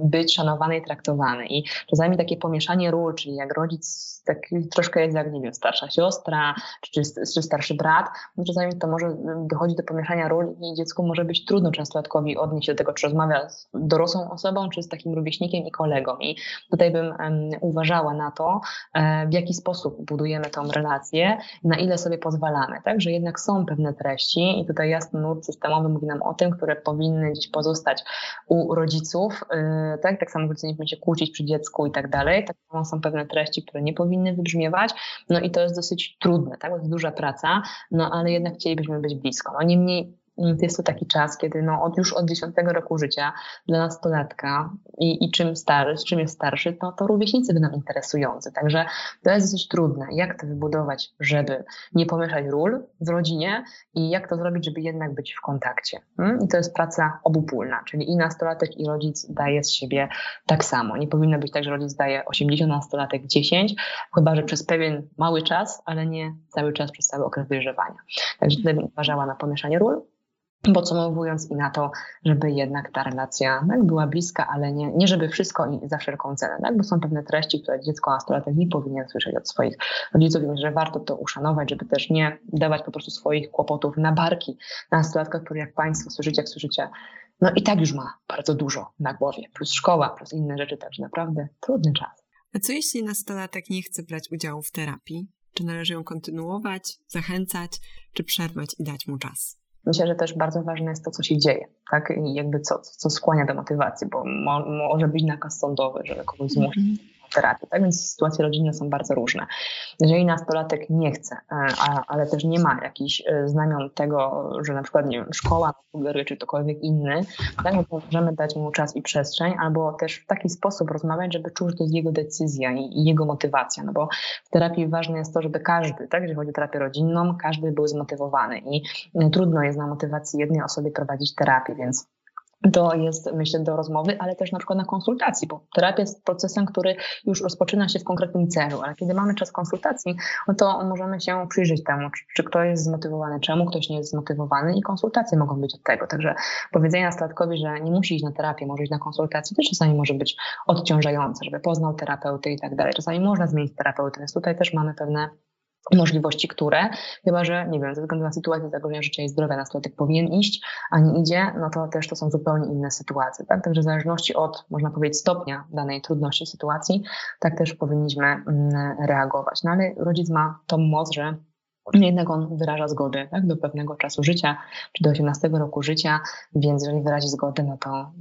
być szanowany i traktowany. I czasami takie pomieszanie ról, czyli jak rodzic taki troszkę jest jak, nie wiem, starsza siostra, czy, czy starszy brat, no czasami to może dochodzi do pomieszania ról i dziecku może być trudno częstolatkowi odnieść się do tego, czy rozmawia z dorosłą osobą, czy z takim rówieśnikiem i kolegą. I tutaj bym um, uważała na to, e, w jaki sposób budujemy tą relację, na ile sobie pozwalamy, tak, że jednak są pewne treści i tutaj jasny nurt systemowy mówi nam o tym, które powinny gdzieś pozostać u rodziców, e, tak, tak samo rodzice nie powinni się kłócić przy dziecku i tak dalej, tak samo są pewne treści, które nie powinny wybrzmiewać, no i to jest dosyć trudne, tak, to jest duża praca, no ale jednak chcielibyśmy być blisko. No niemniej jest to taki czas, kiedy no od, już od 10 roku życia dla nastolatka i, i czym starszy, czym jest starszy, to, to rówieśnicy będą interesujący. Także to jest dosyć trudne. Jak to wybudować, żeby nie pomieszać ról w rodzinie i jak to zrobić, żeby jednak być w kontakcie. Hmm? I to jest praca obopólna, czyli i nastolatek, i rodzic daje z siebie tak samo. Nie powinno być tak, że rodzic daje 80, nastolatek 10, chyba że przez pewien mały czas, ale nie cały czas przez cały okres dojrzewania. Także tutaj bym uważała na pomieszanie ról podsumowując i na to, żeby jednak ta relacja tak, była bliska, ale nie, nie żeby wszystko i za wszelką cenę, tak, bo są pewne treści, które dziecko nastolatek nie powinien słyszeć od swoich rodziców, więc że warto to uszanować, żeby też nie dawać po prostu swoich kłopotów na barki nastolatka, który jak Państwo słyszycie, jak słyszycie, no i tak już ma bardzo dużo na głowie, plus szkoła, plus inne rzeczy, także naprawdę trudny czas. A co jeśli nastolatek nie chce brać udziału w terapii? Czy należy ją kontynuować, zachęcać, czy przerwać i dać mu czas? Myślę, że też bardzo ważne jest to, co się dzieje, tak? I jakby co, co skłania do motywacji, bo mo, może być nakaz sądowy, że kogoś zmusi mm -hmm terapii. Tak więc sytuacje rodzinne są bardzo różne. Jeżeli nastolatek nie chce, e, a, ale też nie ma jakichś e, znamion tego, że na przykład nie wiem, szkoła sugeruje, czy ktokolwiek inny, tak, no to możemy dać mu czas i przestrzeń, albo też w taki sposób rozmawiać, żeby czuć, że to jest jego decyzja i, i, jego motywacja. No bo w terapii ważne jest to, żeby każdy, tak, jeżeli chodzi o terapię rodzinną, każdy był zmotywowany i e, trudno jest na motywacji jednej osoby prowadzić terapię, więc to jest, myślę, do rozmowy, ale też na przykład na konsultacji, bo terapia jest procesem, który już rozpoczyna się w konkretnym celu, ale kiedy mamy czas konsultacji, no to możemy się przyjrzeć temu, czy, czy ktoś jest zmotywowany, czemu ktoś nie jest zmotywowany i konsultacje mogą być od tego. Także powiedzenie nastolatkowi, że nie musi iść na terapię, może iść na konsultację, też czasami może być odciążające, żeby poznał terapeuty i tak dalej. Czasami można zmienić terapeutę, więc tutaj też mamy pewne możliwości, które, chyba że, nie wiem, ze względu na sytuację zagrożenia życia i zdrowia nastolatek powinien iść, a nie idzie, no to też to są zupełnie inne sytuacje, tak? Także w zależności od, można powiedzieć, stopnia danej trudności sytuacji, tak też powinniśmy mm, reagować. No ale rodzic ma tą moc, że jednak on wyraża zgodę tak, do pewnego czasu życia, czy do 18 roku życia, więc jeżeli wyrazi zgodę, no to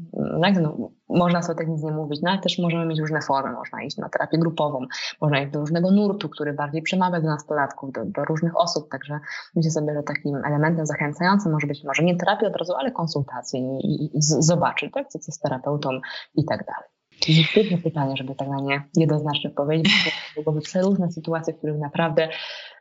tak, no, można sobie tak nic nie mówić, no ale też możemy mieć różne formy, można iść na terapię grupową, można iść do różnego nurtu, który bardziej przemawia do nastolatków, do, do różnych osób, także myślę sobie, że takim elementem zachęcającym może być może nie terapia od razu, ale konsultacje i, i, i zobaczyć, tak, co, co z terapeutą i tak dalej. Trudne pytanie, żeby tak na nie jednoznacznie powiedzieć, bo byłyby przeróżne sytuacje, w których naprawdę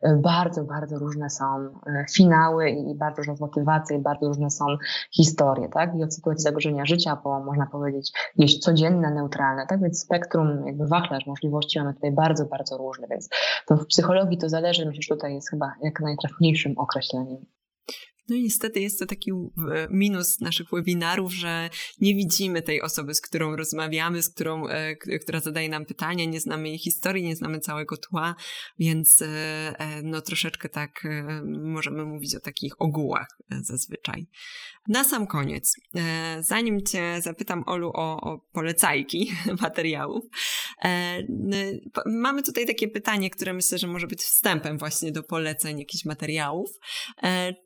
bardzo, bardzo różne są e, finały i bardzo różne motywacje, i bardzo różne są historie, tak? I od sytuacji zagrożenia życia, po można powiedzieć gdzieś codzienne, neutralne, tak? Więc spektrum, jakby wachlarz możliwości mamy tutaj bardzo, bardzo różne, więc to w psychologii to zależy, myślę, że tutaj jest chyba jak najtrafniejszym określeniem. No i niestety jest to taki minus naszych webinarów, że nie widzimy tej osoby, z którą rozmawiamy, z którą, e, która zadaje nam pytania, nie znamy jej historii, nie znamy całego tła, więc e, e, no troszeczkę tak możemy mówić o takich ogółach zazwyczaj. Na sam koniec, zanim Cię zapytam, Olu, o, o polecajki [LAUGHS] materiałów, mamy tutaj takie pytanie, które myślę, że może być wstępem właśnie do poleceń jakichś materiałów.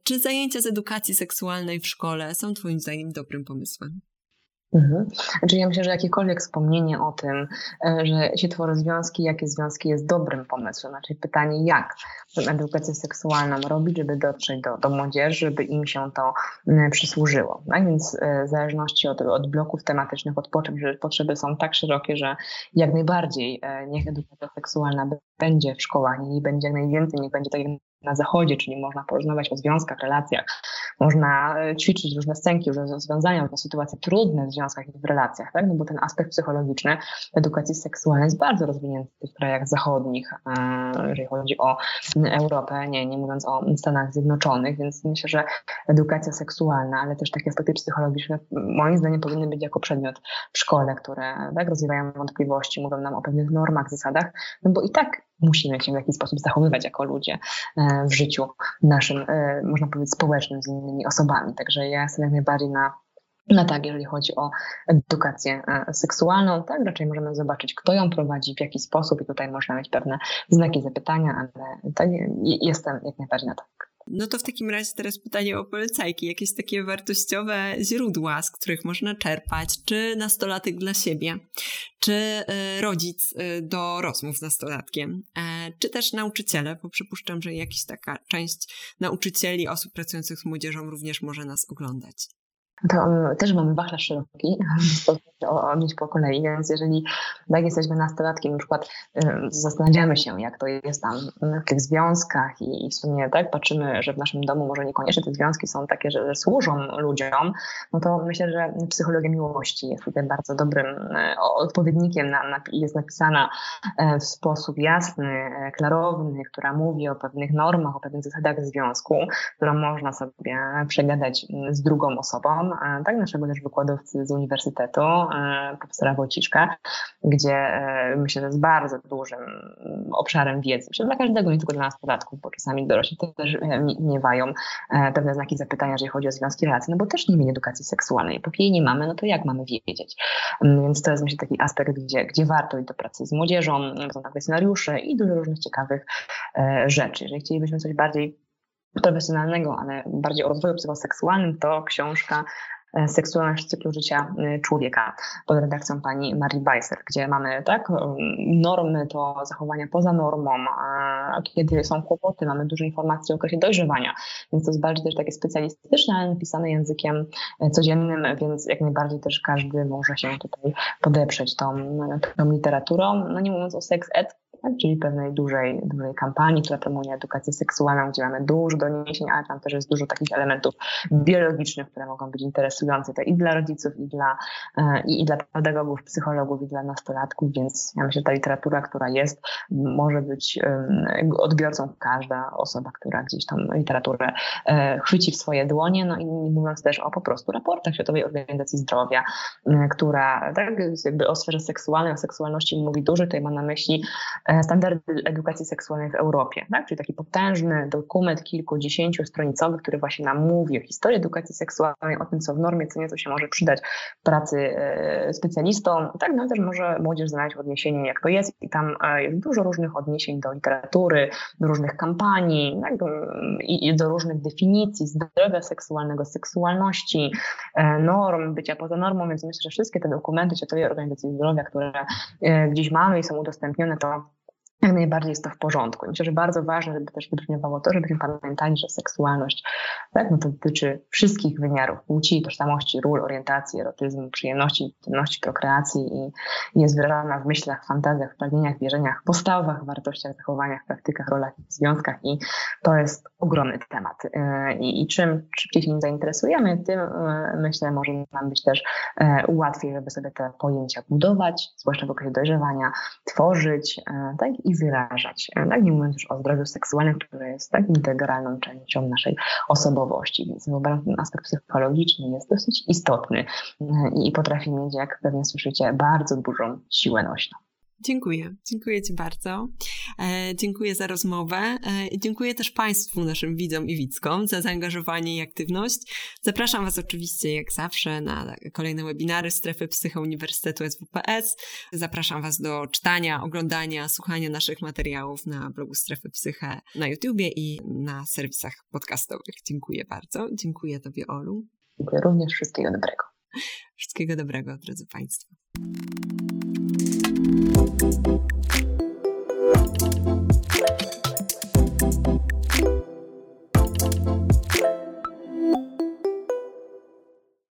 Czy zajęcia zajęcia z edukacji seksualnej w szkole są Twoim zdaniem dobrym pomysłem? Mhm. Znaczy ja myślę, że jakiekolwiek wspomnienie o tym, e, że się tworzą związki, jakie związki jest dobrym pomysłem. Znaczy pytanie, jak tę edukację seksualną robić, żeby dotrzeć do, do młodzieży, żeby im się to przysłużyło. Tak? Więc e, w zależności od, od bloków tematycznych, od potrzeb, że potrzeby są tak szerokie, że jak najbardziej e, niech edukacja seksualna będzie w szkołach, niech będzie jak najwięcej, niech będzie tak jak na zachodzie, czyli można porozmawiać o związkach, relacjach, można e, ćwiczyć różne scenki, różne rozwiązania, różne sytuacje trudne w związkach i w relacjach, tak? No bo ten aspekt psychologiczny edukacji seksualnej jest bardzo rozwinięty w krajach zachodnich, e, jeżeli chodzi o Europę, nie, nie mówiąc o Stanach Zjednoczonych, więc myślę, że edukacja seksualna, ale też takie aspekty psychologiczne moim zdaniem powinny być jako przedmiot w szkole, które tak, rozwijają wątpliwości, mówią nam o pewnych normach, zasadach, no bo i tak musimy się w jakiś sposób zachowywać jako ludzie e, w życiu naszym, można powiedzieć, społecznym z innymi osobami. Także ja jestem jak najbardziej na na tak, jeżeli chodzi o edukację e, seksualną, tak, raczej możemy zobaczyć, kto ją prowadzi, w jaki sposób i tutaj można mieć pewne znaki zapytania, ale tak, jestem jak najbardziej na tak. No to w takim razie teraz pytanie o polecajki. Jakieś takie wartościowe źródła, z których można czerpać, czy nastolatek dla siebie, czy e, rodzic e, do rozmów z nastolatkiem, e, czy też nauczyciele, bo przypuszczam, że jakaś taka część nauczycieli, osób pracujących z młodzieżą również może nas oglądać. To też mamy wachlarz szeroki [LAUGHS] odnieść po kolei, więc jeżeli tak jesteśmy nastolatkiem, na przykład zastanawiamy się, jak to jest tam w tych związkach i, i w sumie tak patrzymy, że w naszym domu może niekoniecznie te związki są takie, że służą ludziom, no to myślę, że psychologia miłości jest tutaj bardzo dobrym e, odpowiednikiem, na, na, jest napisana e, w sposób jasny, e, klarowny, która mówi o pewnych normach, o pewnych zasadach związku, którą można sobie przegadać z drugą osobą. Tak naszego też wykładowcy z uniwersytetu, profesora Wojciszka, gdzie myślę, że jest bardzo dużym obszarem wiedzy. Myślę, dla każdego, nie tylko dla nastolatków, bo czasami dorośli też miewają pewne znaki zapytania, jeżeli chodzi o związki, relacje, no bo też nie mieli edukacji seksualnej. Póki jej nie mamy, no to jak mamy wiedzieć? Mm, więc to jest myślę taki aspekt, gdzie, gdzie warto iść do pracy z młodzieżą, są takie scenariusze i dużo różnych ciekawych e, rzeczy. Jeżeli chcielibyśmy coś bardziej profesjonalnego, ale bardziej o rozwoju psychoseksualnym, to książka E, seksualność cyklu życia e, człowieka pod redakcją pani Marii Beiser, gdzie mamy tak e, normy to zachowania poza normą, a kiedy są kłopoty, mamy dużo informacji o okresie dojrzewania, więc to jest bardziej też takie specjalistyczne, ale napisane językiem codziennym, więc jak najbardziej też każdy może się tutaj podeprzeć tą, tą literaturą, no nie mówiąc o sex ed, tak? czyli pewnej dużej, dużej kampanii, która promuje edukację seksualną, gdzie mamy dużo doniesień, ale tam też jest dużo takich elementów biologicznych, które mogą być interesujące to i dla rodziców, i dla, e, i, i dla pedagogów, psychologów, i dla nastolatków, więc ja myślę, że ta literatura, która jest, może być odbiorcą każda osoba, która gdzieś tam literaturę e, chwyci w swoje dłonie, no i mówiąc też o po prostu raportach Światowej Organizacji Zdrowia, e, która tak, jakby o sferze seksualnej, o seksualności mówi dużo, tutaj ma na myśli standardy edukacji seksualnej w Europie, tak? czyli taki potężny dokument kilkudziesięciostronicowy, który właśnie nam mówi o historii edukacji seksualnej, o tym, co w normie, co nieco się może przydać pracy e, specjalistom. Tak, no też może młodzież znaleźć odniesienie, jak to jest i tam e, jest dużo różnych odniesień do literatury, do różnych kampanii tak? i do różnych definicji zdrowia seksualnego, seksualności, norm, bycia poza normą, więc myślę, że wszystkie te dokumenty Światowej Organizacji Zdrowia, które gdzieś mamy i są udostępnione, to jak najbardziej jest to w porządku. Myślę, że bardzo ważne, żeby też wybrzmiewało to, żebyśmy pamiętali, że seksualność tak, no to dotyczy wszystkich wymiarów płci, tożsamości, ról, orientacji, erotyzmu, przyjemności, intymności, prokreacji i, jest wyrażana w myślach, fantazjach, pragnieniach, wierzeniach, postawach, wartościach, zachowaniach, praktykach, rolach i związkach i to jest ogromny temat. E, I, i czym szybciej się nim zainteresujemy, tym e, myślę może nam być też e, łatwiej, żeby sobie te pojęcia budować, zwłaszcza w okresie dojrzewania, tworzyć, tak, i wyrażać. Tak? Nie mówiąc już o zdrowiu seksualnym, które jest tak integralną częścią naszej osobowości. Więc ten aspekt psychologiczny jest dosyć istotny i potrafi mieć, jak pewnie słyszycie, bardzo dużą siłę nośną. Dziękuję, dziękuję Ci bardzo. E, dziękuję za rozmowę. E, dziękuję też Państwu, naszym widzom i widzkom, za zaangażowanie i aktywność. Zapraszam Was oczywiście, jak zawsze, na kolejne webinary Strefy Psycho Uniwersytetu SWPS. Zapraszam Was do czytania, oglądania, słuchania naszych materiałów na blogu Strefy Psyche na YouTubie i na serwisach podcastowych. Dziękuję bardzo. Dziękuję Tobie, Olu. Dziękuję również. Wszystkiego dobrego. Wszystkiego dobrego, drodzy Państwo. thank you